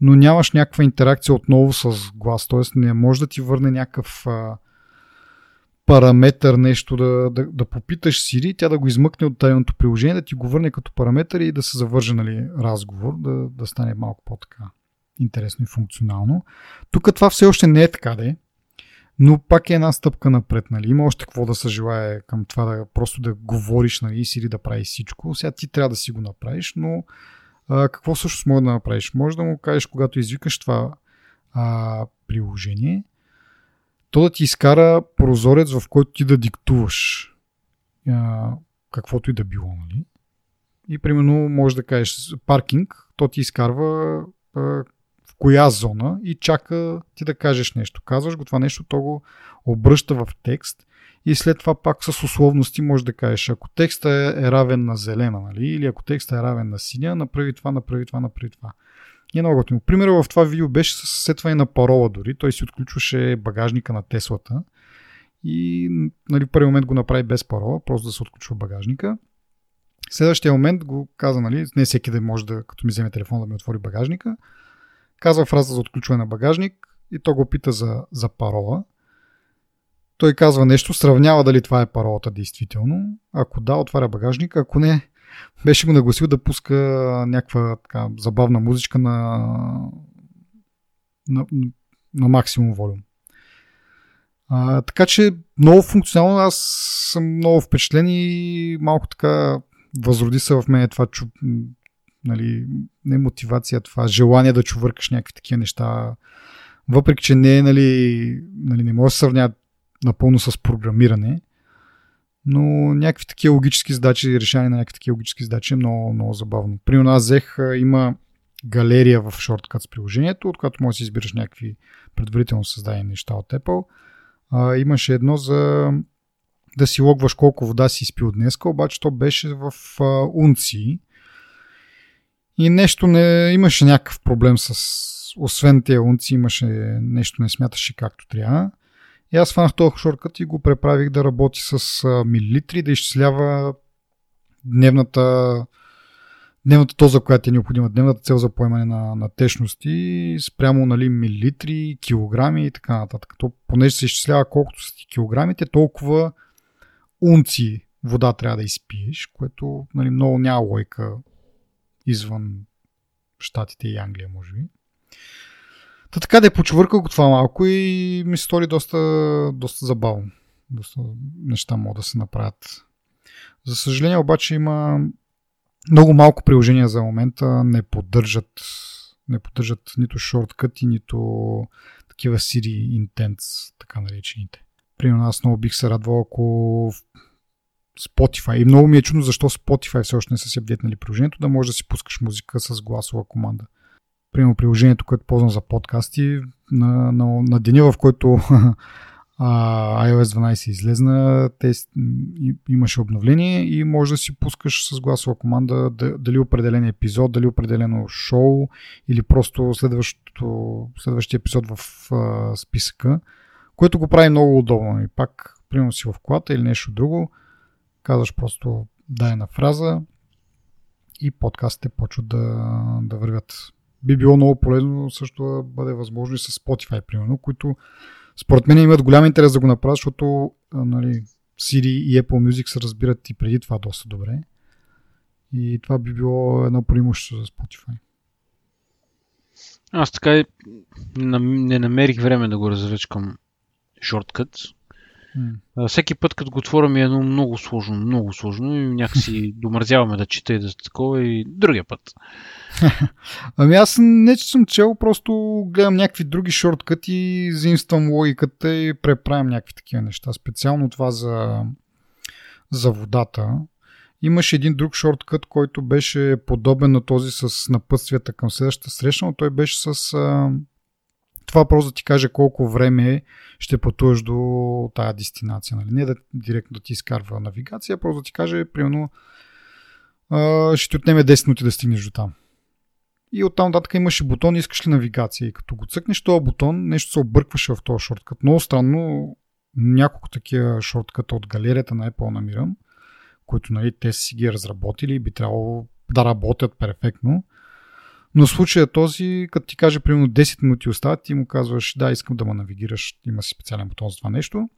но нямаш някаква интеракция отново с глас. Т.е. не може да ти върне някакъв а, параметър нещо да, да, да попиташ Siri, тя да го измъкне от тайното приложение, да ти го върне като параметър и да се завърже нали, разговор, да, да стане малко по-така интересно и функционално. Тук това все още не е така да е, но пак е една стъпка напред. Нали. Има още какво да се желая към това да просто да говориш нали, Siri да прави всичко. Сега ти трябва да си го направиш, но а, какво всъщност може да направиш? Може да му кажеш, когато извикаш това а, приложение, то да ти изкара прозорец, в който ти да диктуваш а, каквото и да било, нали? И примерно може да кажеш паркинг, то ти изкарва а, в коя зона и чака ти да кажеш нещо. Казваш го това нещо, то го обръща в текст и след това пак с условности може да кажеш, ако текста е, е равен на зелена, нали? или ако текста е равен на синя, направи това, направи това, направи това. И много готино. Примерът в това видео беше с сетване на парола дори. Той си отключваше багажника на Теслата и нали, първи момент го направи без парола, просто да се отключва багажника. Следващия момент го каза, нали, не всеки да може да, като ми вземе телефон да ми отвори багажника. Казва фраза за отключване на багажник и то го пита за, за парола. Той казва нещо, сравнява дали това е паролата действително. Ако да, отваря багажника. Ако не, беше го нагласил да пуска някаква така, забавна музичка на, на, на максимум волюм. А, така че много функционално, аз съм много впечатлен и малко така възроди се в мен това чу, нали, не мотивация, това желание да чувъркаш някакви такива неща. Въпреки, че не е, нали, нали, не може да се сравнява напълно с програмиране, но някакви такива логически задачи, решение на някакви такива логически задачи е много, много забавно. Примерно аз взех, има галерия в с приложението, от която можеш да си избираш някакви предварително създадени неща от Apple. А, имаше едно за да си логваш колко вода си изпил днес, обаче то беше в а, унции. И нещо не имаше някакъв проблем с освен тези унции, имаше нещо не смяташе както трябва. И аз фанах този шоркът и го преправих да работи с милилитри, да изчислява дневната дневната тоза, която е необходима, дневната цел за поемане на, на течности спрямо нали, милилитри, килограми и така нататък. То, понеже се изчислява колкото са ти килограмите, толкова унци вода трябва да изпиеш, което нали, много няма лойка извън Штатите и Англия, може би. Та така да е почувъркал го това малко и ми се стори доста, доста забавно. Доста неща могат да се направят. За съжаление обаче има много малко приложения за момента не поддържат не поддържат нито шорткъти, нито такива Siri Intents, така наречените. Примерно аз много бих се радвал, ако Spotify, и много ми е чудно защо Spotify все още не са си апдейтнали приложението, да можеш да си пускаш музика с гласова команда. Примерно приложението, което ползвам за подкасти, на, на, на деня, в който а, iOS 12 излезна, те, имаше обновление и може да си пускаш с гласова команда дали определен епизод, дали определено шоу или просто следващия епизод в а, списъка, което го прави много удобно. И пак, примерно си в колата или нещо друго, казваш просто дай една фраза и подкастите почват да, да вървят. Би било много полезно също да бъде възможно и с Spotify, примерно, които според мен имат голям интерес да го направят, защото нали, Siri и Apple Music се разбират и преди това доста добре. И това би било едно преимущество за Spotify. Аз така не намерих време да го разръчкам Shortcuts. Mm. Всеки път, като го отворя ми е едно много сложно, много сложно и някакси домързяваме да чета и да такова и другия път. ами аз не че съм чел, просто гледам някакви други шорткъти, заимствам логиката и преправям някакви такива неща. Специално това за, за водата. Имаше един друг шорткът, който беше подобен на този с напътствията към следващата среща, но той беше с това просто да ти каже колко време ще пътуваш до тая дестинация. Нали? Не да директно да ти изкарва навигация, просто да ти каже, примерно, ще ти отнеме 10 минути да стигнеш до там. И оттам нататък имаше бутон, искаш ли навигация. И като го цъкнеш този бутон, нещо се объркваше в този шорткът. Много странно, няколко такива шортката от галерията на Apple намирам, които нали, те си ги разработили и би трябвало да работят перфектно. Но в случая този, като ти каже примерно 10 минути остават, ти му казваш да, искам да ме навигираш, има си специален бутон за това нещо.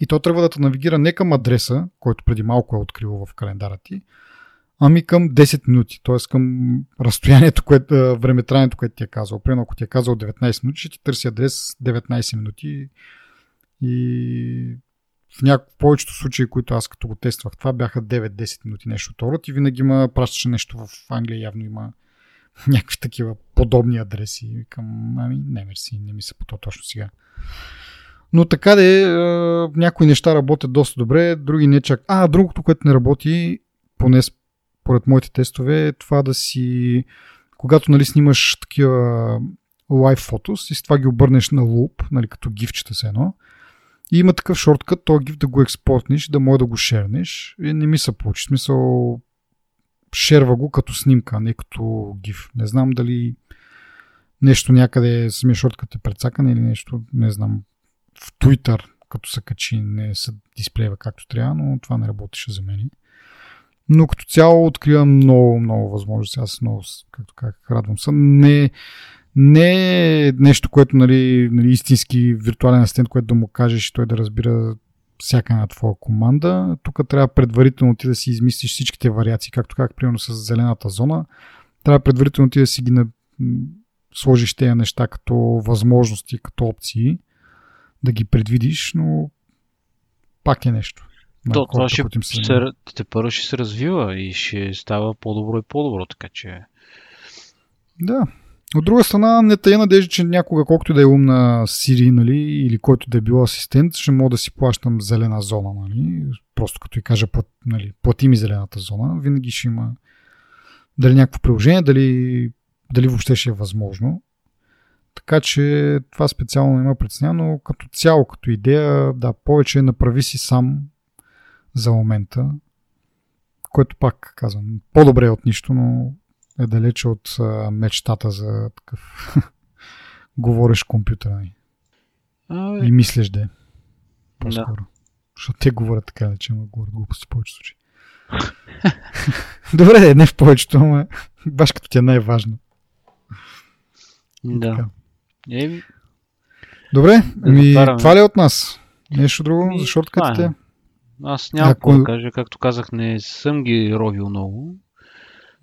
И то трябва да те навигира не към адреса, който преди малко е открил в календара ти, ами към 10 минути, т.е. към разстоянието, което, времетранието, което ти е казал. Примерно, ако ти е казал 19 минути, ще ти търси адрес 19 минути и в някакво повечето случаи, които аз като го тествах, това бяха 9-10 минути нещо второ и винаги има пращаше нещо в Англия, явно има някакви такива подобни адреси. Към, ами, не, мерси, не ми се по точно сега. Но така де, някои неща работят доста добре, други не чак. А, другото, което не работи, поне според моите тестове, е това да си, когато нали, снимаш такива лайв фотос и с това ги обърнеш на луп, нали, като гифчета се едно. И има такъв шорткът, то гиф да го експортнеш, да може да го шернеш. И не ми се получи. Смисъл, шерва го като снимка, не като гиф. Не знам дали нещо някъде самия шорткът е прецакан или нещо, не знам. В Twitter, като се качи, не се дисплеева както трябва, но това не работеше за мен. Но като цяло откривам много, много възможности. Аз много, както как, радвам се. Не, не е нещо, което нали, нали, истински виртуален асистент, което да му кажеш и той да разбира всяка една твоя команда. Тук трябва предварително ти да си измислиш всичките вариации, както как примерно с зелената зона. Трябва предварително ти да си ги на... сложиш тези неща като възможности, като опции, да ги предвидиш, но пак е нещо. То, това ще се, се, те първо ще се развива и ще става по-добро и по-добро, така че... Да, от друга страна, не тая надежда, че някога, колкото да е умна Siri, нали, или който да е бил асистент, ще мога да си плащам зелена зона. Нали. Просто като и кажа, нали, плати ми зелената зона, винаги ще има дали някакво приложение, дали, дали въобще ще е възможно. Така че това специално има притесня, но като цяло, като идея, да, повече направи си сам за момента, което пак казвам, по-добре е от нищо, но е далече от а, мечтата за такъв говориш компютъра. А, И мислиш да е. По-скоро. Да. Защото те говорят така, че говорят глупости в повечето случаи. Добре, не в повечето, но баш като ти е най-важно. Да. Е... Добре, ми, това ли е от нас? Нещо друго ми, за шорткатите? Е. Аз няма Ако... да кажа, както казах, не съм ги ровил много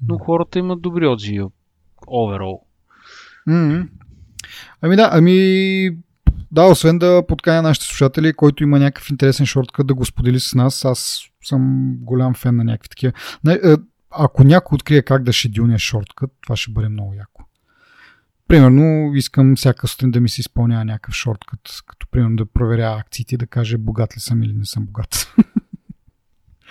но хората имат добри отзиви overall. Mm-hmm. Ами да, ами да, освен да подканя нашите слушатели, който има някакъв интересен шорткът да го сподели с нас, аз съм голям фен на някакви такива. Е, ако някой открие как да шедюлне шорткът, това ще бъде много яко. Примерно, искам всяка сутрин да ми се изпълнява някакъв шорткът, като примерно да проверя акциите и да каже богат ли съм или не съм богат.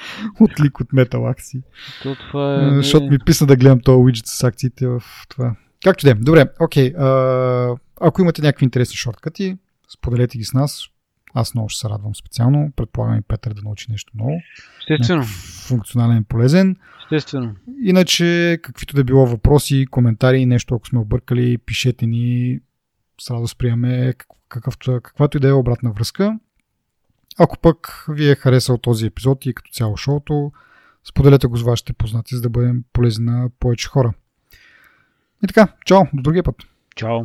от лик от метал акции. То това е... Защото ми писна да гледам този уиджет с акциите в това. Както да е. Добре, окей. Okay. ако имате някакви интересни шорткати, споделете ги с нас. Аз много ще се радвам специално. Предполагам и Петър да научи нещо ново. Естествено. Функционален и полезен. Естествено. Иначе, каквито да било въпроси, коментари, нещо, ако сме объркали, пишете ни. С радост приеме какъвто, каквато и да е обратна връзка. Ако пък ви е харесал този епизод и като цяло шоуто, споделете го с вашите познати, за да бъдем полезни на повече хора. И така, чао, до другия път. Чао.